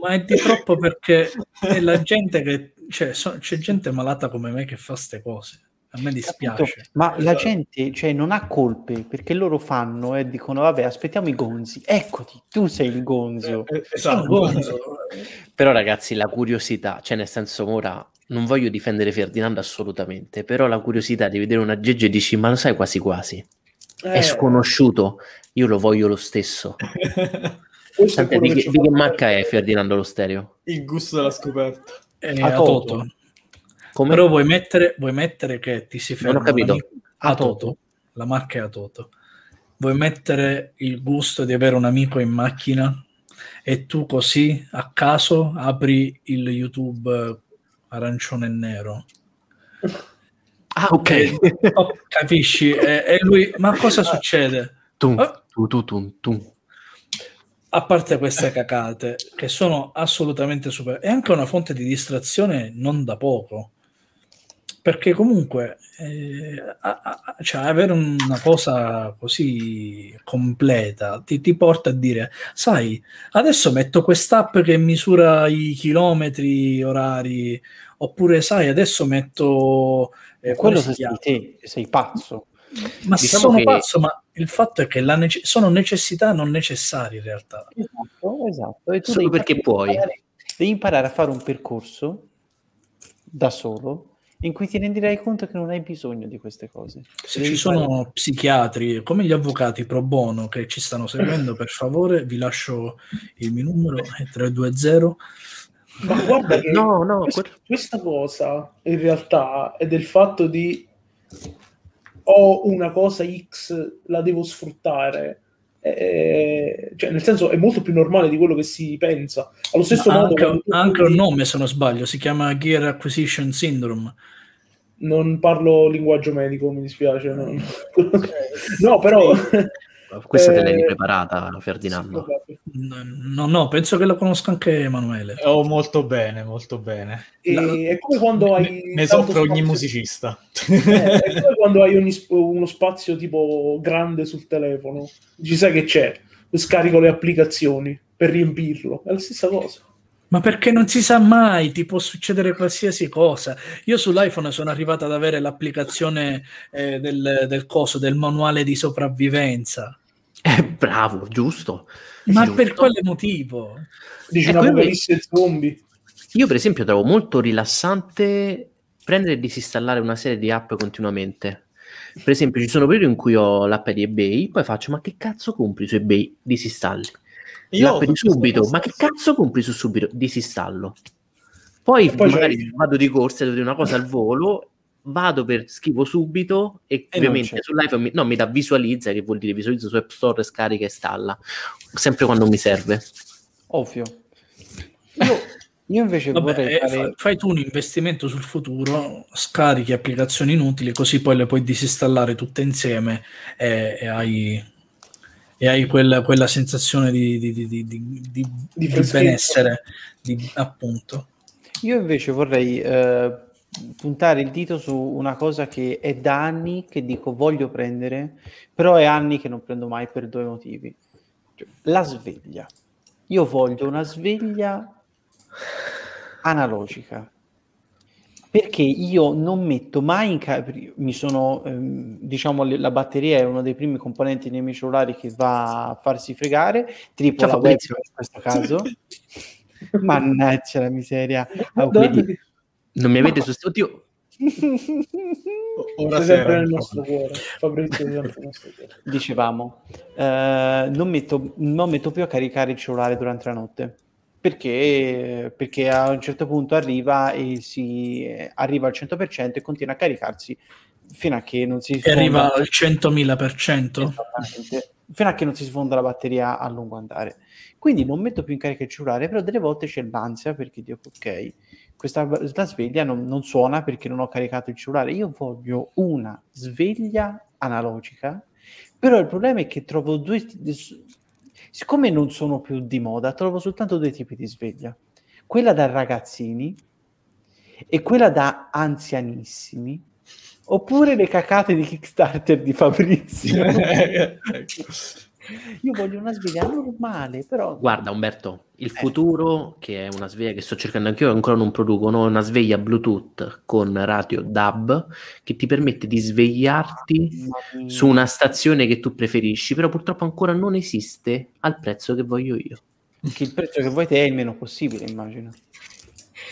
ma è di troppo perché è la gente che cioè, so- c'è gente malata come me che fa ste cose. A me dispiace. Capito? Ma la gente cioè, non ha colpe perché loro fanno e dicono: Vabbè, aspettiamo i gonzi. Eccoti, tu sei il gonzo. Eh, Sono esatto. gonzo. Però ragazzi, la curiosità, cioè nel senso ora non voglio difendere Ferdinando assolutamente, però la curiosità di vedere un aggeggio e dici ma lo sai quasi quasi, Eh, è sconosciuto, io lo voglio lo stesso. è quello di, che di marca è Ferdinando lo stereo? Il gusto della scoperta. Eh, A a Toto. Toto. Come? Però vuoi mettere, vuoi mettere che ti si ferma Non ho capito. l'amico- a Toto. La marca è a Toto. Vuoi mettere il gusto di avere un amico in macchina e tu così a caso apri il YouTube eh, arancione e nero. Ah, ok. Oh, capisci? E, e lui, ma cosa succede? Tum, Ah. tu, tu, tum, tum. A parte queste cacate, che sono assolutamente super, è anche una fonte di distrazione non da poco. Perché comunque eh, a- a- cioè, avere una cosa così completa ti, ti porta a dire: Sai, adesso metto quest'app che misura i chilometri orari, oppure sai, adesso metto. eh, Quello si sei te, sei pazzo. Ma Diciamo sono che- pazzo, ma il fatto è che la nece- sono necessità non necessarie in realtà. Esatto, esatto. E tu Solo perché puoi. imparare- Devi imparare a fare un percorso da solo in cui ti renderai conto che non hai bisogno di queste cose. Se Devi ci sono psichiatri come gli avvocati pro bono che ci stanno seguendo, per favore, vi lascio il mio numero è 320. Ma guarda che No, no, questa, questa cosa in realtà è del fatto di ho una cosa X, la devo sfruttare. Eh, cioè, nel senso, è molto più normale di quello che si pensa. Allo stesso Ha modo, anche, anche un nome, se non sbaglio, si chiama Gear Acquisition Syndrome. non parlo linguaggio medico, mi dispiace. No, no però. Questa te Eh, l'hai preparata, Ferdinando. No, no, penso che lo conosca anche Emanuele. Oh, molto bene, molto bene. E La- è come quando hai. Ne, ne soffre ogni spazio- musicista. Eh, è come quando hai ogni uno spazio tipo grande sul telefono, ci sai che c'è, scarico le applicazioni per riempirlo, è la stessa cosa. Ma perché non si sa mai, ti può succedere qualsiasi cosa. Io sull'iPhone sono arrivato ad avere l'applicazione eh, del, del coso, del manuale di sopravvivenza. Eh, bravo, giusto. Ma Giusto. per quale motivo? Dici una io- apocalisse zombie. Io, per esempio, trovo molto rilassante prendere e disinstallare una serie di app continuamente. Per esempio, ci sono periodi in cui ho l'app di eBay, poi faccio: Ma che cazzo compri su eBay? Disinstalli. Io faccio subito, ma che cazzo compri su subito? Disinstallo. Poi, poi magari c'hai- vado di corsa, devo dire una cosa al volo, vado per schivo subito e, E ovviamente sull'iPhone mi, no, mi dà visualizza, che vuol dire visualizza su App Store, scarica e installa, sempre quando mi serve. Ovvio. Io, io invece Vabbè, vorrei eh, fare... fa- fai tu un investimento sul futuro, scarichi applicazioni inutili, così poi le puoi disinstallare tutte insieme e, e hai, e hai quella, quella sensazione di, di- di- di- di- di- di freschezza. benessere, di- appunto. Io invece vorrei eh, puntare il dito su una cosa che è da anni che dico voglio prendere, però è anni che non prendo mai per due motivi. Cioè, La sveglia. Io voglio una sveglia analogica. Perché io non metto mai in ca- mi sono, ehm, diciamo, le- la batteria è uno dei primi componenti nei miei cellulari che va a farsi fregare, tipo Ciao, la Fabrizio. webcam in questo caso. Mannaggia la miseria. Ah, quindi- Non mi avete sostituito? Ora sempre nel nostro cuore. Fabrizio nel nostro cuore. Dicevamo, eh, non, metto, non metto più a caricare il cellulare durante la notte perché, perché a un certo punto arriva e si arriva al 100% e continua a caricarsi fino a che non si E arriva sfonda- al 100.000%. Esattamente. fino a che non si sfonda la batteria a lungo andare. Quindi non metto più in carica il cellulare, però delle volte c'è l'ansia perché dico ok, questa la sveglia non, non suona perché non ho caricato il cellulare. Io voglio una sveglia analogica, però il problema è che trovo due... Siccome non sono più di moda, trovo soltanto due tipi di sveglia. Quella da ragazzini e quella da anzianissimi, oppure le cacate di Kickstarter di Fabrizio. Io voglio una sveglia normale, però... Guarda Umberto, il futuro, che è una sveglia che sto cercando anch'io, ancora non producono, è una sveglia Bluetooth con radio DAB che ti permette di svegliarti su una stazione che tu preferisci, però purtroppo ancora non esiste al prezzo che voglio io. Che il prezzo che vuoi te è il meno possibile, immagino.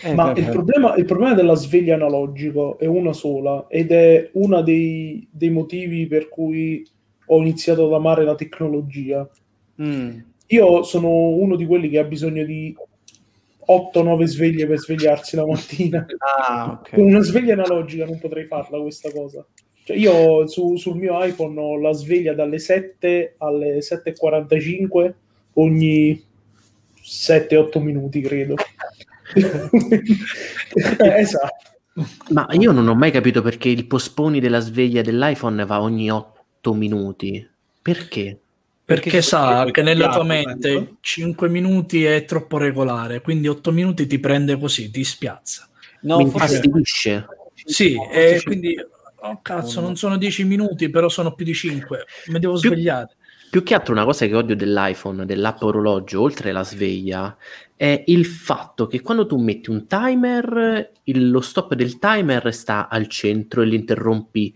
Eh, Ma il problema, il problema della sveglia analogica è una sola ed è uno dei, dei motivi per cui ho iniziato ad amare la tecnologia. Mm. Io sono uno di quelli che ha bisogno di 8-9 sveglie per svegliarsi la mattina. Ah, Con ok. una sveglia analogica non potrei farla questa cosa. Cioè io su- sul mio iPhone ho la sveglia dalle 7 alle 7.45 ogni 7-8 minuti, credo. Eh, esatto. Ma io non ho mai capito perché il postponi della sveglia dell'iPhone va ogni 8 minuti. Perché? Perché, Perché sa che nella tua mente penso. 5 minuti è troppo regolare, quindi 8 minuti ti prende così, ti spiazza. No, Mi infastidisce. Sì, no, e forse- quindi, oh cazzo, non sono 10 minuti, però sono più di 5, mi devo Più- svegliare. Più che altro una cosa che odio dell'iPhone, dell'app orologio, oltre alla sveglia, è il fatto che quando tu metti un timer, il- lo stop del timer sta al centro e l'interrompi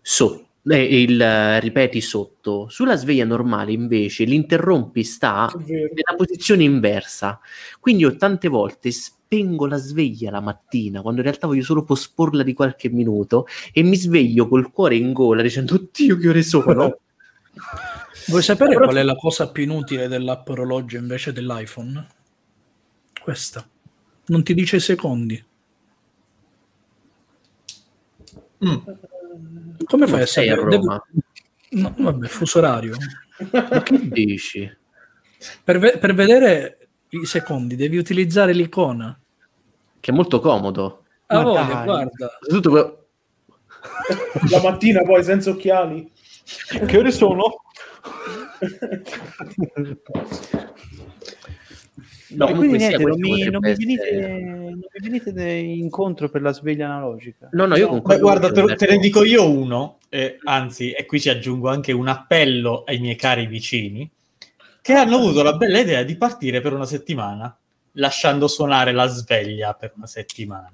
sotto. Eh, il eh, ripeti sotto sulla sveglia normale invece l'interrompi sta nella posizione inversa quindi io tante volte spengo la sveglia la mattina quando in realtà voglio solo posporla di qualche minuto e mi sveglio col cuore in gola dicendo oddio che ore sono Vuoi sapere Però- qual è la cosa più inutile dell'app orologio invece dell'iPhone? Questa. Non ti dice i secondi. Mm. Come fai a sei a? Roma Devo- No, vabbè, fuso orario. ma che dici? Per, ve- per vedere i secondi devi utilizzare l'icona. che è molto comodo Ah, voglia, guarda. Soprattutto que- La mattina poi senza occhiali. Che ore sono? No, e quindi niente, non mi, non mi venite, essere- non mi venite incontro per la sveglia analogica. no no io No, concordo guarda, te, te, ne dico io uno, eh, anzi, e qui ci aggiungo anche un appello ai miei cari vicini, che hanno avuto la bella idea di partire per una settimana, lasciando suonare la sveglia per una settimana.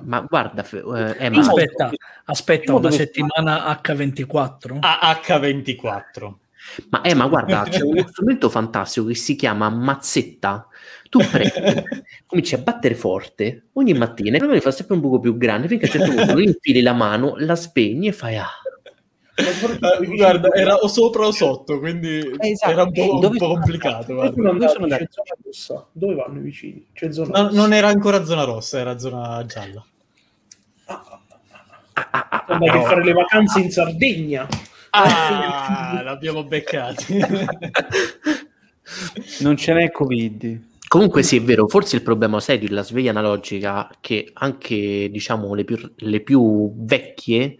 ma guarda eh, Emma, Aspetta, aspetta una settimana H24. A H24. Ma, eh, ma guarda c'è uno strumento fantastico che si chiama mazzetta tu prendi cominci a battere forte ogni mattina e poi fa sempre un poco più grande finché a un certo punto infili la mano la spegni e fai ah Eh, guarda, era o sopra o sotto, quindi Esatto. era un po', un Dove po' complicato. Dove sono? C'è zona rossa. Dove vanno i vicini? C'è zona No, rossa. non era ancora zona rossa, era zona gialla. ah, ah, ah, Sono andati ah. a fare le vacanze in Sardegna. Ah, l'abbiamo beccati. Non ce n'è Covid. Comunque sì, è vero, forse il problema serio della sveglia analogica che anche diciamo le più, le più vecchie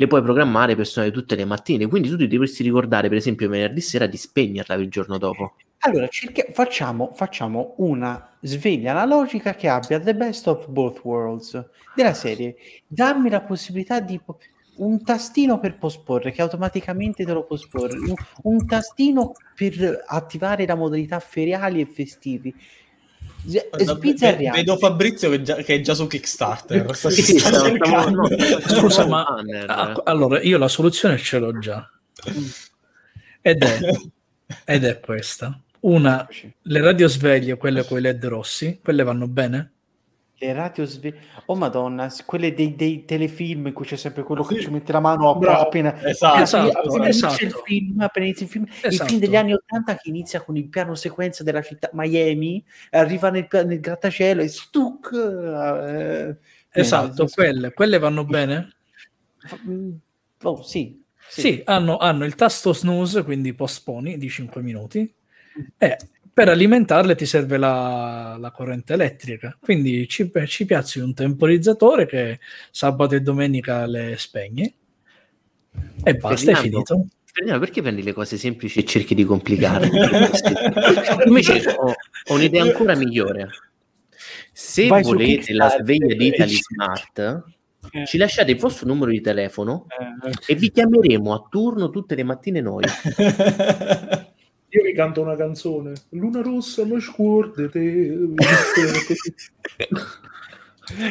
le puoi programmare per suonare tutte le mattine, quindi tu ti dovresti ricordare per esempio venerdì sera di spegnerla il giorno dopo. Allora, cerchi- facciamo, facciamo una sveglia analogica che abbia the best of both worlds della serie. Dammi la possibilità di un tastino per posporre che automaticamente te lo posporre, un, un tastino per attivare la modalità feriali e festivi. S- Guarda, sbizzarriamo. Vedo Fabrizio che, già- che è già su Kickstarter. Sì, no, Scusa, ma ah, allora io la soluzione ce l'ho già. Ed è, ed è questa. Una, le radiosveglie, quelle con i LED rossi, quelle vanno bene? Le radio sveglie. Oh madonna, quelle dei, dei telefilm in cui c'è sempre quello che Sì. ci mette la mano Bravo. appena, Esatto, Esatto, appena esatto. inizia il film, appena inizia il film, il Esatto. film degli anni 80 che inizia con il piano sequenza della città Miami, arriva nel, nel grattacielo e stuc. eh, Esatto, eh, quelle, quelle vanno bene? Oh, sì. Sì, hanno, hanno il tasto snooze, quindi posponi di 5 minuti, e per alimentarle ti serve la, la corrente elettrica. Quindi ci, ci piazzi un temporizzatore che sabato e domenica le spegni e basta, è Ferdinando, finito. Ferdinando, perché prendi le cose semplici e cerchi di complicare? Invece ho, ho un'idea ancora migliore. Se Vai volete la sveglia di Italy Smart, Eh. ci lasciate il vostro numero di telefono Eh, e vi chiameremo a turno tutte le mattine noi. Io vi canto una canzone. Luna rossa, ma scordete.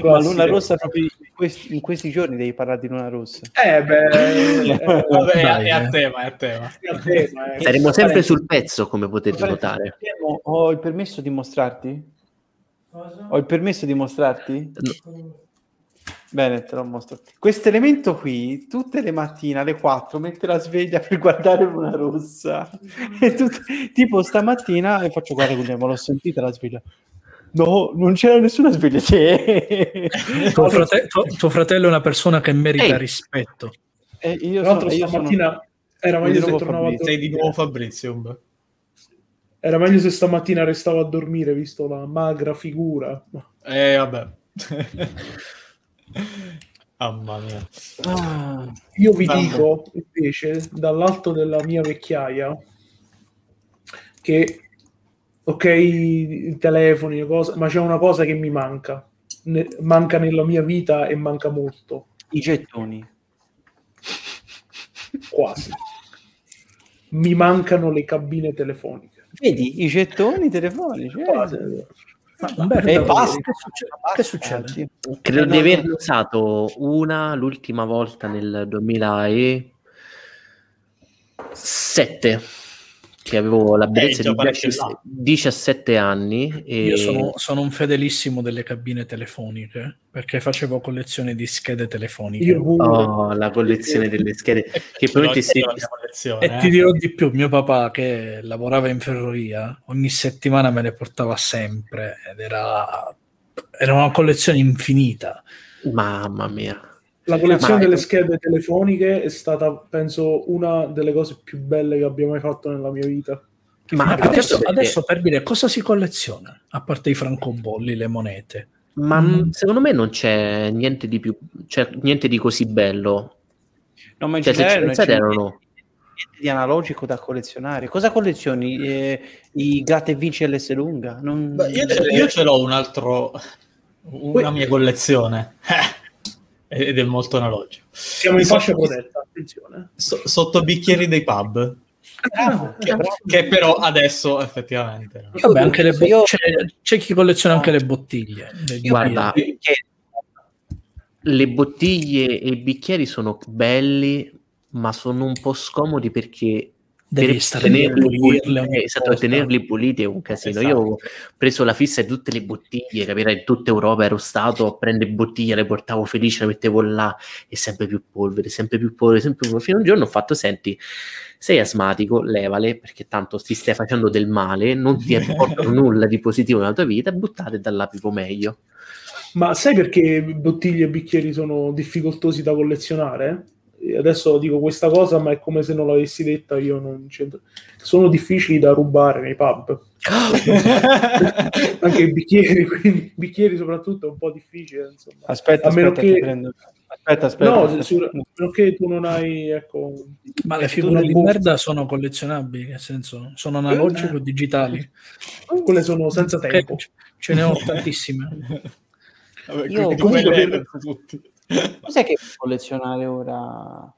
ma Luna Rossa proprio in questi, in questi giorni devi parlare di Luna Rossa. Eh beh, eh, Vabbè, è, Dai, è a eh. tema, è a tema. è a tema, eh. Saremo sempre sul pezzo, come potete notare. Ho, ho il permesso di mostrarti? Ho il permesso di mostrarti? Bene, te lo mostro. Questo elemento qui, tutte le mattine alle 4 mette la sveglia per guardare Luna Rossa. E tut- tipo stamattina e faccio guarda Guglielmo, l'ho sentita la sveglia. No, non c'era nessuna sveglia. Sì. Tuo, frate- tuo- tuo fratello è una persona che merita Ehi. rispetto. E io Tra l'altro sono, io sono- stamattina era meglio se tornavo a. Sei di nuovo Fabrizio. Era meglio se stamattina restavo a dormire, visto la magra figura. Eh, vabbè. Mamma mia. Ah, Io vi Vabbè. dico invece dall'alto della mia vecchiaia che ok i telefoni, le cose, ma c'è una cosa che mi manca. Ne- manca nella mia vita e manca molto, I gettoni. quasi. Mi mancano le cabine telefoniche. Vedi, i gettoni telefonici. eh. Ma, Umberto, E basta. che succede? Che succede? Sì. Credo Eh, di no. usato una l'ultima volta nel 2007 che avevo la bellezza già di parecchio 10 là. 17 anni e Io sono, sono un fedelissimo delle cabine telefoniche perché facevo collezione di schede telefoniche. Oh, la collezione delle schede che probabilmente si- E eh. ti dirò di più, mio papà che lavorava in ferrovia, ogni settimana me ne portava sempre ed era, era una collezione infinita. mamma mia La collezione Ma- delle schede telefoniche è stata, penso, una delle cose più belle che abbia mai fatto nella mia vita. ma adesso, perché- adesso per dire cosa si colleziona, a parte i francobolli, le monete. ma Mm. secondo me non c'è niente di più cioè niente di così bello No, ma in cioè se ci generale non pensate c'è erano niente di analogico da collezionare. Cosa collezioni? Eh, I gratta e vinci LS lunga? Non... Beh, io, ce, io ce l'ho un altro, una mia collezione ed è molto analogico. Siamo in fascia protetta, attenzione. So- sotto bicchieri dei pub, Bravo, che, bravo. che però adesso effettivamente no. Vabbè, anche le bo- Io- c'è, c'è chi colleziona anche le bottiglie. Guarda, le bottiglie e i bicchieri sono belli ma sono un po' scomodi perché devi tenerli puliti, eh, esatto, tenerli puliti è un casino. Esatto. Io ho preso la fissa di tutte le bottiglie, capirai, in tutta Europa ero stato a prendere bottiglie, le portavo felice, le mettevo là e sempre più polvere, sempre più polvere, sempre più polvere. Fino a un giorno ho fatto, senti, sei asmatico, levale, perché tanto ti stai facendo del male, non ti apportano nulla di positivo nella tua vita, buttate dal lapipo meglio. Ma sai perché bottiglie e bicchieri sono difficoltosi da collezionare? Adesso dico questa cosa, ma è come se non l'avessi detta io. Non c'entro. Sono difficili da rubare nei pub. Anche i bicchieri, quindi bicchieri soprattutto è un po' difficile. Insomma. Aspetta, A meno aspetta, che- prendo. Aspetta, aspetta. no, aspetta. sicur- a meno che tu non hai, ecco, Ma le figure di merda sono collezionabili, nel senso, sono analogiche o digitali. quelle sono senza tempo. Ce ne ho tantissime. Vabbè, Io comunque- tutti. Cos'è che collezionare ora?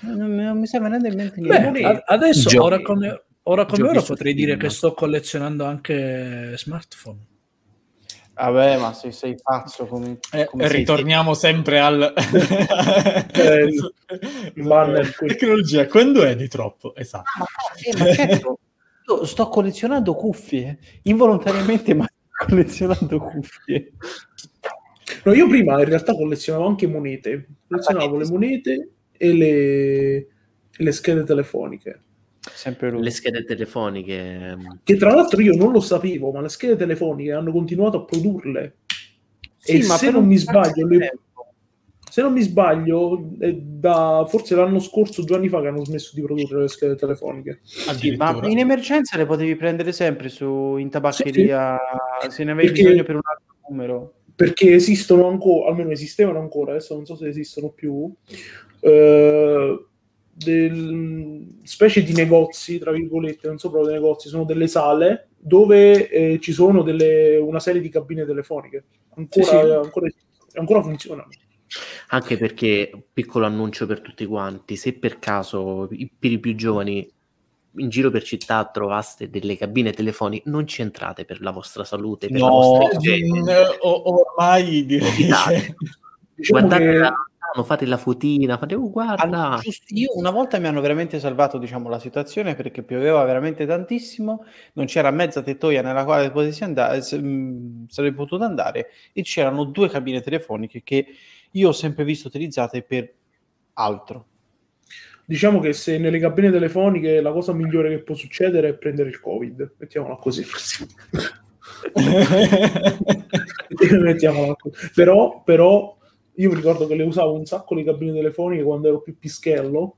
Non mi, non mi sta venendo in mente niente. adesso, Giochi. ora come, ora, come ora, potrei dire che sto collezionando anche smartphone. Vabbè, ma se sei pazzo come, Eh, come sei ritorniamo sempre al Eh, banner tecnologia quando è di troppo esatto Ah, ma, eh, ma certo, io sto collezionando cuffie, involontariamente, ma sto collezionando cuffie. No, io prima in realtà collezionavo anche monete. Collezionavo le monete e le, le schede telefoniche. Sempre lui. Le schede telefoniche. ehm, Che tra l'altro io non lo sapevo, ma le schede telefoniche hanno continuato a produrle. Sì, e ma se non mi sbaglio, le- se non mi sbaglio, è da forse l'anno scorso, due anni fa, che hanno smesso di produrre le schede telefoniche. Sì, ma in emergenza le potevi prendere sempre su, in tabaccheria se ne avevi Perché- bisogno per un altro numero. Perché esistono ancora, almeno esistevano ancora, adesso non so se esistono più, eh, del, specie di negozi, tra virgolette, non so proprio dei negozi, sono delle sale dove eh, ci sono delle, una serie di cabine telefoniche. Ancora, Sì, sì. ancora, ancora funzionano. Anche perché, piccolo annuncio per tutti quanti, se per caso per i più giovani in giro per città trovaste delle cabine telefoniche, non ci entrate per la vostra salute, per la No, vostra igiene. mm, o- ormai direi che... Diciamo Guardate che- da lontano, fate la fotina, fate oh, guarda. Io una volta mi hanno veramente salvato diciamo, la situazione perché pioveva veramente tantissimo, non c'era mezza tettoia nella quale potessi andare, s- mh, sarei potuto andare e c'erano due cabine telefoniche che io ho sempre visto utilizzate per altro. Diciamo che se nelle cabine telefoniche la cosa migliore che può succedere è prendere il Covid, mettiamola così. Mettiamola così. Però, però io mi ricordo che le usavo un sacco le cabine telefoniche quando ero più pischello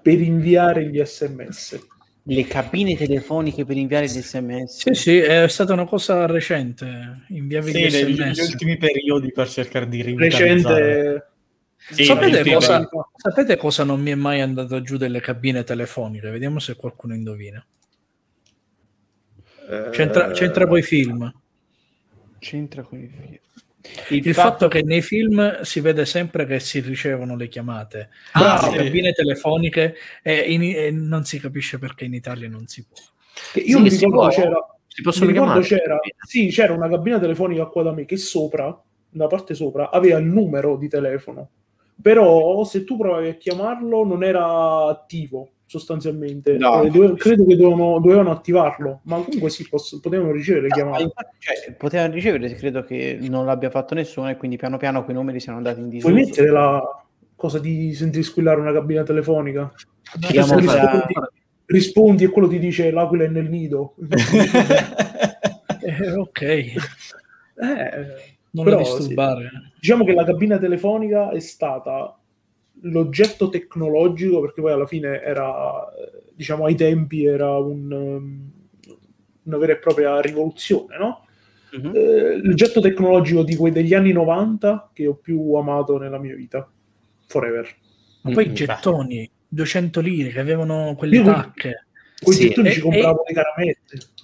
per inviare gli sms. Le cabine telefoniche per inviare gli sms. Sì, sì, è stata una cosa recente. Inviavi Sì, gli negli, SMS. negli ultimi periodi per cercare di rivitalizzare. Recente Sì, sapete, cosa, sapete cosa non mi è mai andato giù delle cabine telefoniche? Vediamo se qualcuno indovina. eh, C'entra, c'entra poi i film. C'entra con i figli. Il, fatto, che nei film si vede sempre che si ricevono le chiamate Ah, sì. cabine telefoniche e, in- e non si capisce perché in Italia non si può. che io Sì, mi ricordo può. c'era Si possono mi ricordo chiamare? c'era, sì, c'era una cabina telefonica qua da me che sopra, da parte sopra, aveva il numero di telefono. Però se tu provavi a chiamarlo non era attivo sostanzialmente. No. Eh, dove- credo che dovevano, dovevano attivarlo, ma comunque sì, poss- potevano ricevere le chiamate. infatti, cioè, potevano ricevere, credo che non l'abbia fatto nessuno e quindi piano piano quei numeri siano andati in disuso. Puoi mettere la cosa di sentire squillare una cabina telefonica? Chiamo Rispondi, fra- rispondi e quello ti dice l'aquila è nel nido. Eh, ok, Eh, non Però, la disturbare. Diciamo che la cabina telefonica è stata l'oggetto tecnologico perché poi alla fine era diciamo ai tempi era un, um, una vera e propria rivoluzione no? Mhm. Eh, l'oggetto tecnologico di quei degli anni 90 che ho più amato nella mia vita forever Ma poi i Mm, gettoni, 200 lire che avevano quelle Io- tacche. Con i Sì, gettoni e- ci compravo le caramelle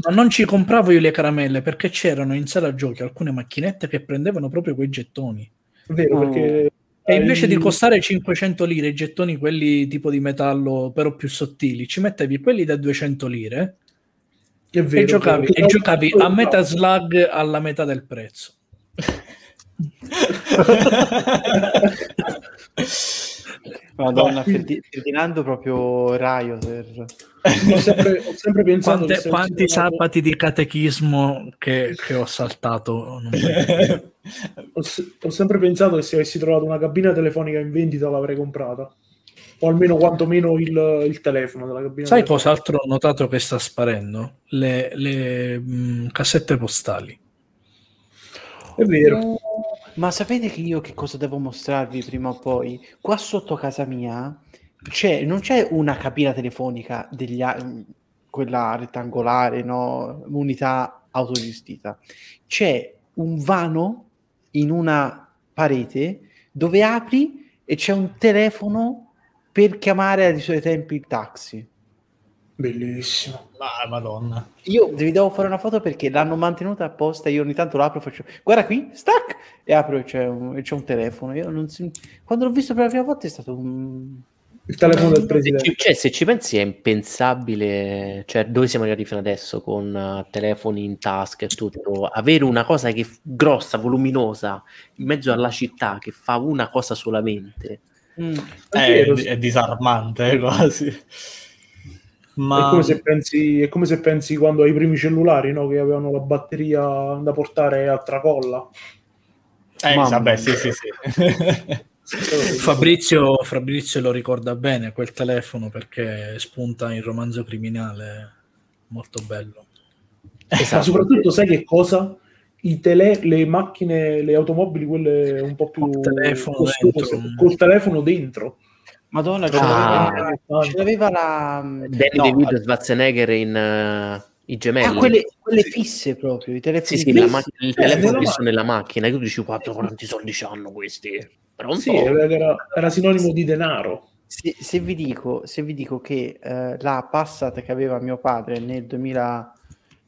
Ma non ci compravo io le caramelle perché c'erano in sala giochi alcune macchinette che prendevano proprio quei gettoni. è vero Oh. perché E invece di costare 500 lire, i gettoni quelli tipo di metallo però più sottili, ci mettevi quelli da 200 lire è vero, e giocavi, e giocavi a Metal Slug alla metà del prezzo. Madonna, quindi- Ferdinando proprio Rioter. ho sempre, ho sempre pensato Quante- se quanti sabati di catechismo che, che ho saltato. Ho, ho sempre pensato che se avessi trovato una cabina telefonica in vendita l'avrei comprata. O almeno quantomeno il, il telefono della cabina Sai telefonica. cos'altro ho notato che sta sparendo? Le, le, mh, cassette postali. È vero. Ma sapete che io che cosa devo mostrarvi prima o poi? Qua sotto casa mia c'è, non c'è una cabina telefonica degli quella rettangolare, no? Unità autogestita. C'è un vano in una parete dove apri e c'è un telefono per chiamare ai suoi tempi il taxi. Bellissimo. Ah, madonna. Io vi devo fare una foto perché l'hanno mantenuta apposta. Io ogni tanto l'apro e faccio guarda qui, stack e apro e c'è un, e c'è un telefono. Io non si- Quando l'ho visto per la prima volta è stato un. Il telefono del Se presidente. ci, cioè, se ci pensi è impensabile, cioè dove siamo arrivati fino adesso con eh, telefoni in tasca e tutto, avere una cosa che grossa, voluminosa, in mezzo alla città che fa una cosa solamente. Mm. È È, vero, è disarmante eh, quasi. Ma È come, se pensi, è come se pensi quando ai primi cellulari no? che avevano la batteria da portare a tracolla. Eh, Mamma vabbè, sì, sì, sì. Fabrizio, Fabrizio lo ricorda bene quel telefono perché spunta in romanzo criminale molto bello. Ma soprattutto sai che cosa? I tele, le macchine, le automobili, quelle un po' più Col telefono costose, dentro. col telefono dentro. Madonna, ce Ah. l'aveva, ce l'aveva la. Danny no, DeVito e Schwarzenegger in eh, I gemelli. ah, quelle, quelle fisse proprio, i telefoni Sì, sì, la fissi. ma- il Eh, telefono ma- nella macchina, e tu dici guarda quanti soldi hanno questi. Pronto? Sì, era, era sinonimo di denaro. Se, se vi dico, se vi dico che eh, la Passat che aveva mio padre nel 2000,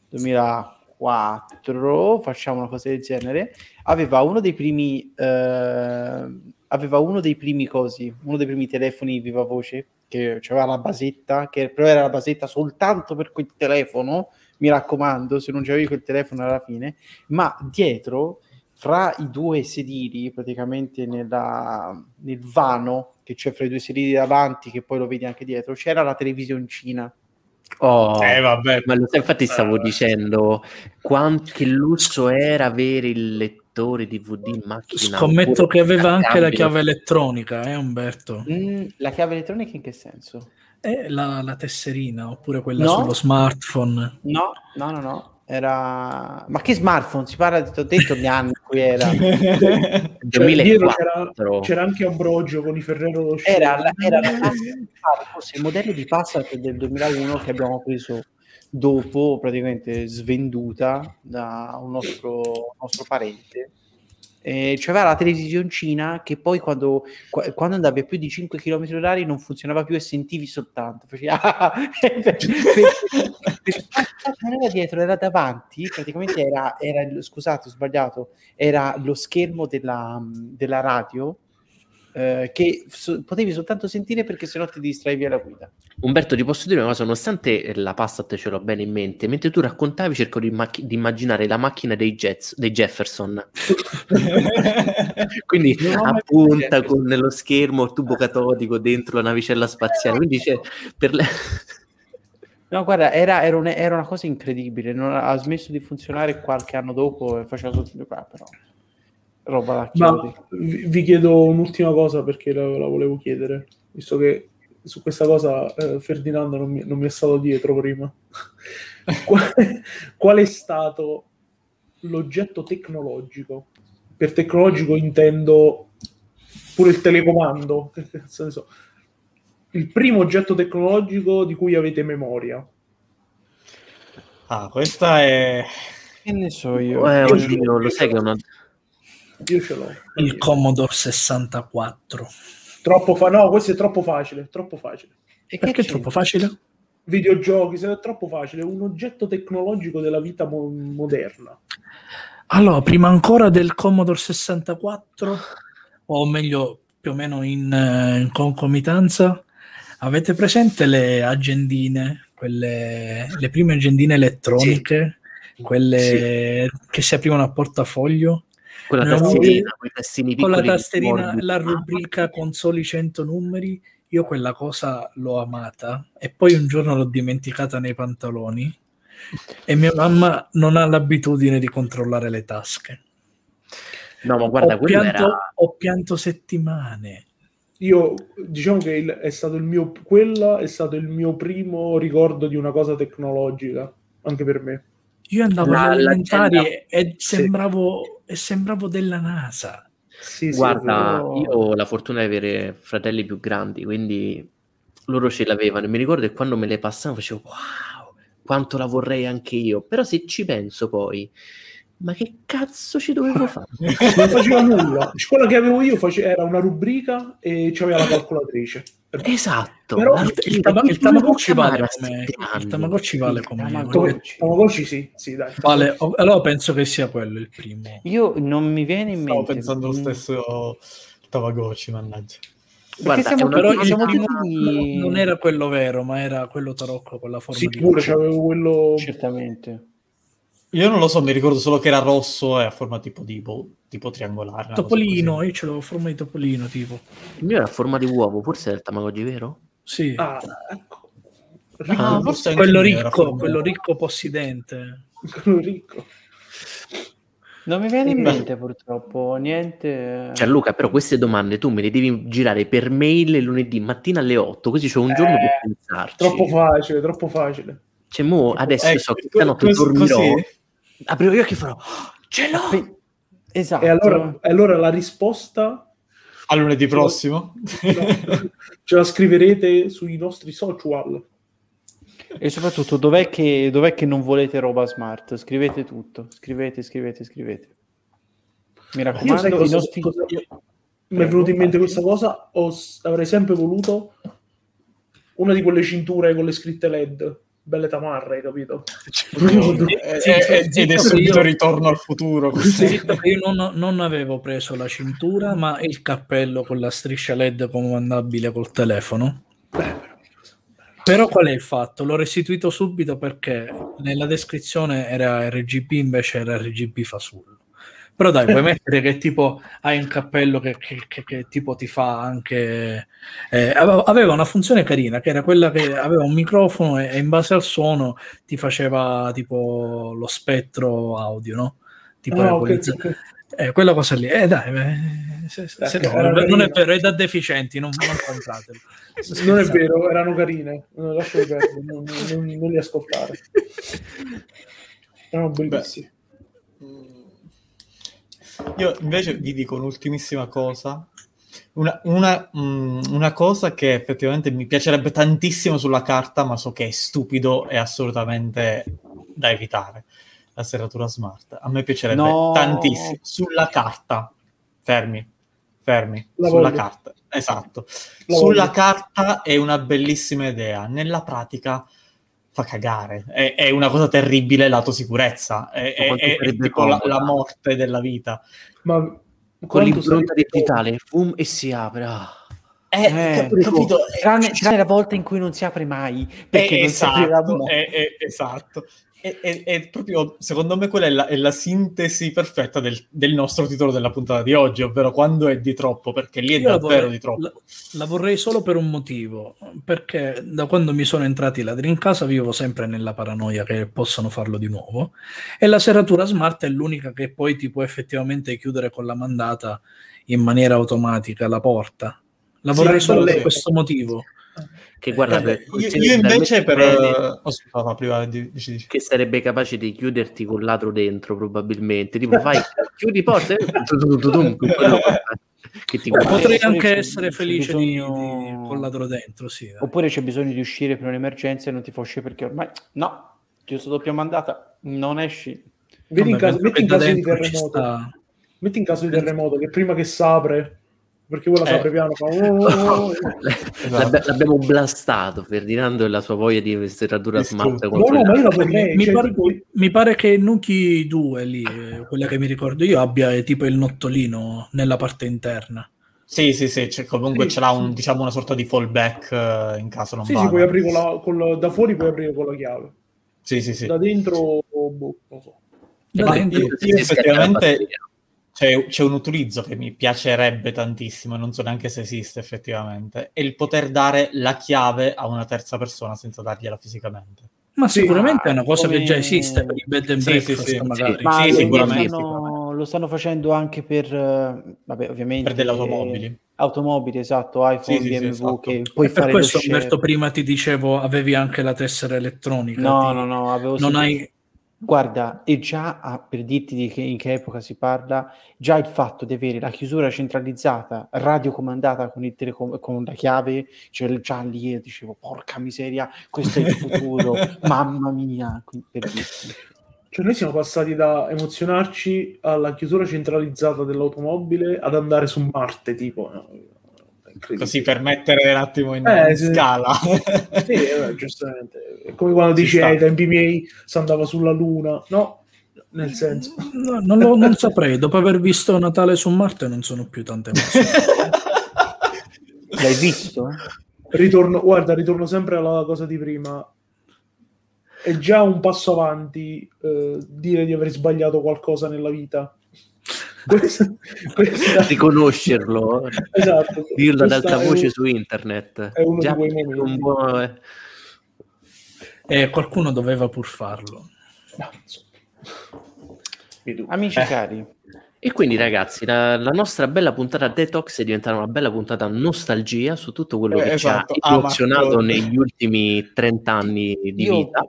2004, facciamo una cosa del genere, aveva uno dei primi, eh, aveva uno dei primi cosi, uno dei primi telefoni viva voce, che aveva la basetta, che però era la basetta soltanto per quel telefono, mi raccomando, se non c'avevi quel telefono alla fine, ma dietro, fra i due sedili, praticamente nella, nel vano che c'è fra i due sedili davanti, che poi lo vedi anche dietro, c'era la televisioncina. Oh, Eh, vabbè. ma lo sai, infatti stavo Eh. dicendo quanto che lusso era avere il lettore DVD in macchina. Scommetto che aveva anche la chiave elettronica, eh Umberto? Mm, la chiave elettronica in che senso? Eh, la, la tesserina, oppure quella No. sullo smartphone. No, no, no, no. Era... Ma che smartphone? Si parla, ti ho detto gli anni in cui era. Cioè, 2004. dietro c'era, c'era anche Ambrogio con i Ferrero Rocher. Era, la- era la Passat, forse il modello di Passat del 2001 che abbiamo preso dopo, praticamente svenduta da un nostro, nostro parente. C'aveva la televisioncina che poi quando, qua- quando andavi a più di 5 km orari non funzionava più e sentivi soltanto. Facevi, "Ah!" per- per- non era dietro, era davanti. Praticamente era, era scusate, ho sbagliato, era lo schermo della, della radio eh, che so- potevi soltanto sentire perché sennò ti distraevi alla guida. Umberto, ti posso dire una cosa, nonostante la Passat ce l'ho bene in mente, mentre tu raccontavi cerco di, immac- di immaginare la macchina dei, Jets, dei Jefferson. Quindi appunta visto. con nello schermo il tubo catodico dentro la navicella spaziale. Quindi c'è per le... No, guarda, era, era un- era una cosa incredibile. non ha, ha smesso di funzionare qualche anno dopo e faceva solo qua, però. Roba da chiodi. Ma vi vi chiedo un'ultima cosa perché la, la volevo chiedere, visto che su questa cosa eh, Ferdinando non mi, non mi è stato dietro prima. qual, qual è stato l'oggetto tecnologico? Per tecnologico intendo pure il telecomando, che cazzo ne so. Il primo oggetto tecnologico di cui avete memoria. Ah, questa è... Che ne so io. Eh, Io oddio, ce l'ho, lo sai che è una... Io ce l'ho. Il Commodore 64. Troppo fa- no, questo è troppo facile, troppo facile. E Perché è troppo facile? videogiochi, se è troppo facile, un oggetto tecnologico della vita mo- moderna. Allora, prima ancora del Commodore 64, o meglio, più o meno in, eh, in concomitanza, avete presente le agendine, quelle, le prime agendine elettroniche, quelle che si aprivano a portafoglio? Quella Ne ho tastierina, avuti quei tastini con la morbidi. la rubrica con soli 100 numeri, io quella cosa l'ho amata e poi un giorno l'ho dimenticata nei pantaloni e mia mamma non ha l'abitudine di controllare le tasche. No, ma guarda, ho, pianto, era... ho pianto settimane. Io diciamo che il- è stato il mio, quella è stato il mio primo ricordo di una cosa tecnologica, anche per me. Io andavo La- alle elementari e sembravo, e sembravo della NASA. Sì, sì, Guarda, vero. io ho la fortuna di avere fratelli più grandi, quindi loro ce l'avevano e mi ricordo che quando me le passavano facevo wow, quanto la vorrei anche io. Però se ci penso poi, ma che cazzo ci dovevo fare? non faceva nulla. Quella che avevo io face- era una rubrica e c'aveva la calcolatrice. Esatto. Però l'altro- Il, tama- il Tamagotchi vale come, il. Tamagotchi vale come, Tamagotchi. Come- Tamagotchi sì, sì, dai. vale- o- allora penso che sia quello il primo. Io non mi viene in Stavo mente. pensando lo Mm, stesso Tamagotchi, mannaggia. Perché Guarda, siamo Però il primo tutti- non era quello vero, ma era quello tarocco con la forma Sì, di pure cucina. c'avevo quello... Certamente. Io non lo so, mi ricordo solo che era rosso e a forma tipo, di, boh, tipo triangolare. Topolino, io ce l'avevo a forma di topolino, tipo. Il mio era a forma di uovo, forse era il Tamagotchi vero? Sì. Ah, ecco. Ah, Ricco, forse anche quello ricco, quello ricco possidente. quello ricco. Non mi viene in Beh. mente purtroppo niente. Gianluca, però queste domande tu me le devi girare per mail lunedì mattina alle 8, così c'ho un giorno Eh, per pensarci. Troppo facile, troppo facile. Cioè, mo adesso Ecco, so che co- stanotte dormirò, così? Aprirò gli occhi e farò "Oh, ce l'ho! Esatto. E allora, e allora la risposta A lunedì prossimo? no, ce la scriverete sui nostri social. E soprattutto, dov'è che, dov'è che non volete roba smart? Scrivete tutto. Scrivete, scrivete, scrivete. Mi Io raccomando, sai i cosa, nostri... cosa- mi è venuta in mente questa cosa, ho- avrei sempre voluto una di quelle cinture con le scritte LED belle tamarre, capito? Eh, Sì, eh, sì, ed è subito io- ritorno al futuro. io non, non avevo preso la cintura, ma il cappello con la striscia LED comandabile col telefono. Però qual è il fatto? L'ho restituito subito perché nella descrizione era RGB, invece era RGB fasullo. Però dai, puoi mettere che tipo hai un cappello che, che- che- che tipo ti fa anche... eh, aveva una funzione carina, che era quella che aveva un microfono e, e in base al suono ti faceva tipo lo spettro audio, no? Tipo Ah, ok, equalizza- ok. eh, quella cosa lì, eh dai, eh, se- se- se- era non è vero, è da deficienti, non, non compratelo. Non è vero, erano carine. No, perdere, non, non- non li ascoltare. Erano bellissimi. Io invece vi dico un'ultimissima cosa. Una, una, mm, una cosa che effettivamente mi piacerebbe tantissimo sulla carta, ma so che è stupido e assolutamente da evitare. La serratura smart. A me piacerebbe No. tantissimo. Sulla carta. Fermi, fermi. La sulla voglio. carta. Esatto. La sulla voglio. carta è una bellissima idea. Nella pratica fa cagare. È, è una cosa terribile lato sicurezza. È, è- è- tipo la, la morte della vita. Ma Con l'impronta sarebbe- digitale, boom, e si apre. ah. Eh, Eh, cap- capito? Tranne, Eh, tranne la volta in cui non si apre mai, perché eh, non si esatto, mai. eh, eh, esatto. È, è- è proprio, secondo me, quella è la, è la sintesi perfetta del, del nostro titolo della puntata di oggi, ovvero quando è di troppo, perché lì è Io davvero vorrei- di troppo. La, la vorrei solo per un motivo, perché da quando mi sono entrati i ladri in casa vivo sempre nella paranoia che possano farlo di nuovo e la serratura smart è l'unica che poi ti può effettivamente chiudere con la mandata in maniera automatica la porta. La Sì, vorrei solo per sì. questo motivo. Che guarda, Eh, io, io invece per... bene Oh, scusa, va, prima di- dici, dici. che sarebbe capace di chiuderti col ladro dentro, probabilmente. Tipo, vai, chiudi porta e che ti guarda. Potrei anche essere felice di, bisogno- di- col ladro dentro, sì. dai. Oppure c'è bisogno di uscire per un'emergenza e non ti fa uscire perché ormai no, chiuso doppia mandata, non esci. Vedi in caso, metti in caso di terremoto. Metti in caso di terremoto che prima che s'apre, perché quella Eh. piano, fa oh, oh, oh. L'abbi- L'abbiamo blastato Ferdinando e la sua voglia di serratura smart No, no, ma io vorrei. mi, cioè, pare, tipo- mi pare che Nuki 2 lì, eh, quella che mi ricordo io, abbia eh, tipo il nottolino nella parte interna. Sì, sì, sì, c'è- comunque Sì, ce l'ha un, sì. diciamo, una sorta di fallback eh, in caso non Sì, vada. sì, puoi aprire con la, con la- da fuori puoi aprire con la chiave. Sì, sì, sì. Da dentro, boh, non so. Da dentro. io, effettivamente. C'è, c'è un utilizzo che mi piacerebbe tantissimo, non so neanche se esiste effettivamente, è il poter dare la chiave a una terza persona senza dargliela fisicamente. Ma Sì, sicuramente è una cosa che come- già esiste per i bed and Sì, breakfast, sì, sì, magari. sì. Ma Sì, lo, sicuramente, stanno, lo stanno facendo anche per, vabbè, ovviamente, Per delle automobili. automobili, esatto, iPhone, Sì, sì, sì, BMW, esatto. che puoi E per fare questo, lo share. Umberto, prima ti dicevo, avevi anche la tessera elettronica. No, ti- no, no, avevo Non sentito- hai... Guarda, e già ah, per dirti di che, in che epoca si parla, già il fatto di avere la chiusura centralizzata, radiocomandata con, il telecom- con la chiave, cioè già lì io dicevo, porca miseria, questo è il futuro, mamma mia, quindi per dirti. Cioè, noi siamo passati da emozionarci alla chiusura centralizzata dell'automobile ad andare su Marte, tipo. no. Così per mettere un attimo in, Eh, in sì. scala. Sì, eh, giustamente. È come quando Ci dici sta. ai tempi miei si andava sulla Luna. No, nel senso. No, non, lo- non saprei, dopo aver visto Natale su Marte non sono più tante emozioni. L'hai visto? Ritorno, guarda, ritorno sempre alla cosa di prima. È già un passo avanti eh, dire di aver sbagliato qualcosa nella vita. Questa- questa- Riconoscerlo, esatto, dirlo ad alta è voce un- su internet. è uno Già di quei è momenti. un buon- eh, E qualcuno doveva pur farlo. No. Amici Eh. cari, E quindi ragazzi, la, la nostra bella puntata Detox è diventata una bella puntata nostalgia su tutto quello Eh, che esatto, ci ha emozionato Amazon. negli ultimi 30 anni di io vita.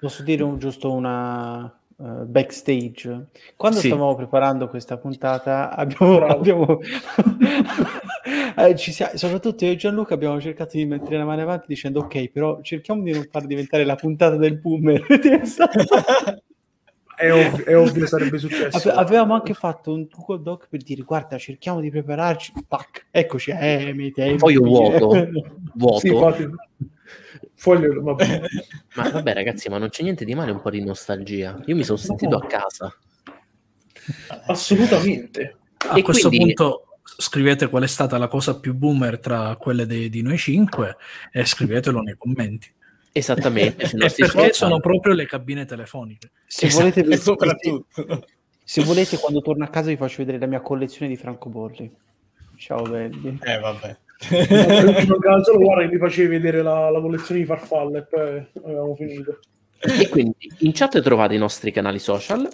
posso dire un- giusto una eh, backstage. Quando Sì. stavamo preparando questa puntata, abbiamo, abbiamo eh, ci sia- soprattutto io e Gianluca abbiamo cercato di mettere la mano avanti dicendo ok, però cerchiamo di non far diventare la puntata del boomer. È ovvio, è ovvio sarebbe successo. Ave- avevamo anche fatto un Google Doc per dire guarda cerchiamo di prepararci tac eccoci eh, miei tempi Poi io vuoto. Vuoto. Sì, Foglio, vabbè. Ma vabbè, ragazzi, ma non c'è niente di male un po' di nostalgia. Io mi sono sentito a casa. Assolutamente. A E questo quindi- punto scrivete qual è stata la cosa più boomer tra quelle dei- di noi cinque e scrivetelo nei commenti. Esattamente. perché social. sono proprio le cabine telefoniche. Se Esatto. volete, soprattutto... se volete, quando torno a casa vi faccio vedere la mia collezione di francobolli. Ciao belli. Eh, vabbè. Mi mancava solo guarda che mi facevi vedere la, la collezione di farfalle e poi avevamo finito. E quindi in chat trovate i nostri canali social.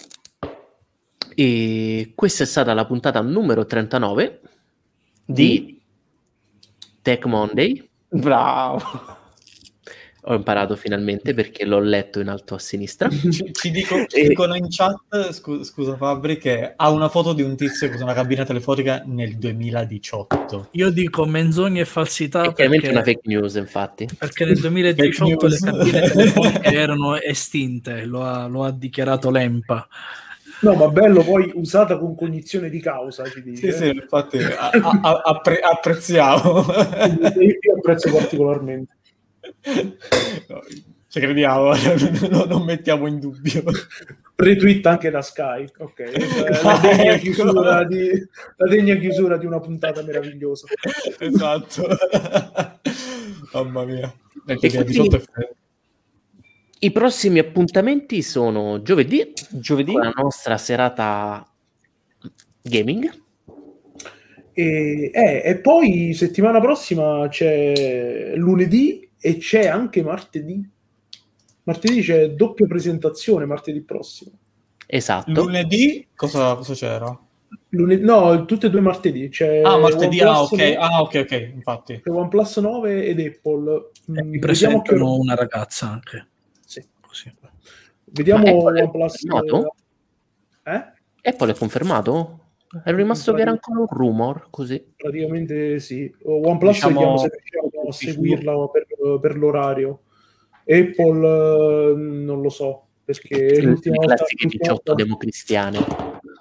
E questa è stata la puntata numero 39 di Tech Monday. Bravo. Ho imparato finalmente perché l'ho letto in alto a sinistra. Ci, ci dico- ci E- dicono in chat, scu- scusa Fabri, che ha una foto di un tizio con una cabina telefonica nel 2018. Io dico menzogne e falsità È chiaramente perché, una fake news, infatti. perché nel 2018 le cabine telefoniche erano estinte, lo ha, lo ha dichiarato l'EMPA. No, ma bello poi usata con cognizione di causa, ci dice. Sì, sì, infatti a- a- a- appre- apprezziamo. Io apprezzo particolarmente. No, Ci crediamo, no- non mettiamo in dubbio. Retweet anche da Sky. Ok, la degna, Ecco. chiusura di, la degna chiusura di una puntata meravigliosa. Esatto. Mamma mia. Perché quindi- 18 è freddo. I prossimi appuntamenti sono giovedì, Giovedì la nostra serata gaming. E, eh, e poi settimana prossima c'è lunedì e c'è anche martedì. Martedì c'è doppia presentazione, martedì prossimo. Esatto. Lunedì cosa, cosa c'era? Lunedì, no, tutte e due martedì. C'è Ah, martedì, ah ok, 9 ah, ok, ok, infatti. c'è OnePlus 9 ed Apple. E Mm, mi vediamo presentano che una ragazza anche. Sì. Così. Vediamo Apple OnePlus. confermato? Eh? Apple è confermato? È rimasto che era ancora un rumor, così. Praticamente sì. OnePlus Diciamo- vediamo se riusciamo seguirla per, per l'orario. Apple eh, non lo so, perché Le l'ultima volta, classiche l'ultima 18 volta- democristiane.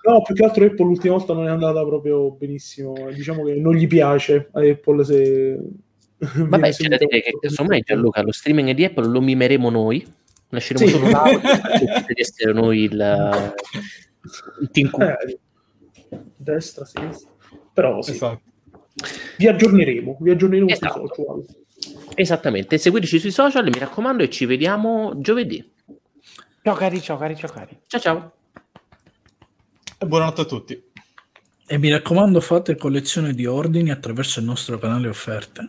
No, più che altro Apple l'ultima volta non è andata proprio benissimo. Diciamo che non gli piace a Apple se... Vabbè, c'è da dire che insomma Gianluca, lo streaming di Apple lo mimeremo noi, lasceremo Sì. solo l'audio, di essere noi il, il team. Eh, destra, sinistra. Però sì, Esatto. Vi aggiorneremo, vi aggiorneremo Esatto. sui social. Esattamente, seguiteci sui social, mi raccomando, e ci vediamo giovedì. Ciao cari, ciao cari, ciao cari. Ciao ciao! E buonanotte a tutti. E mi raccomando, fate collezione di ordini attraverso il nostro canale offerte.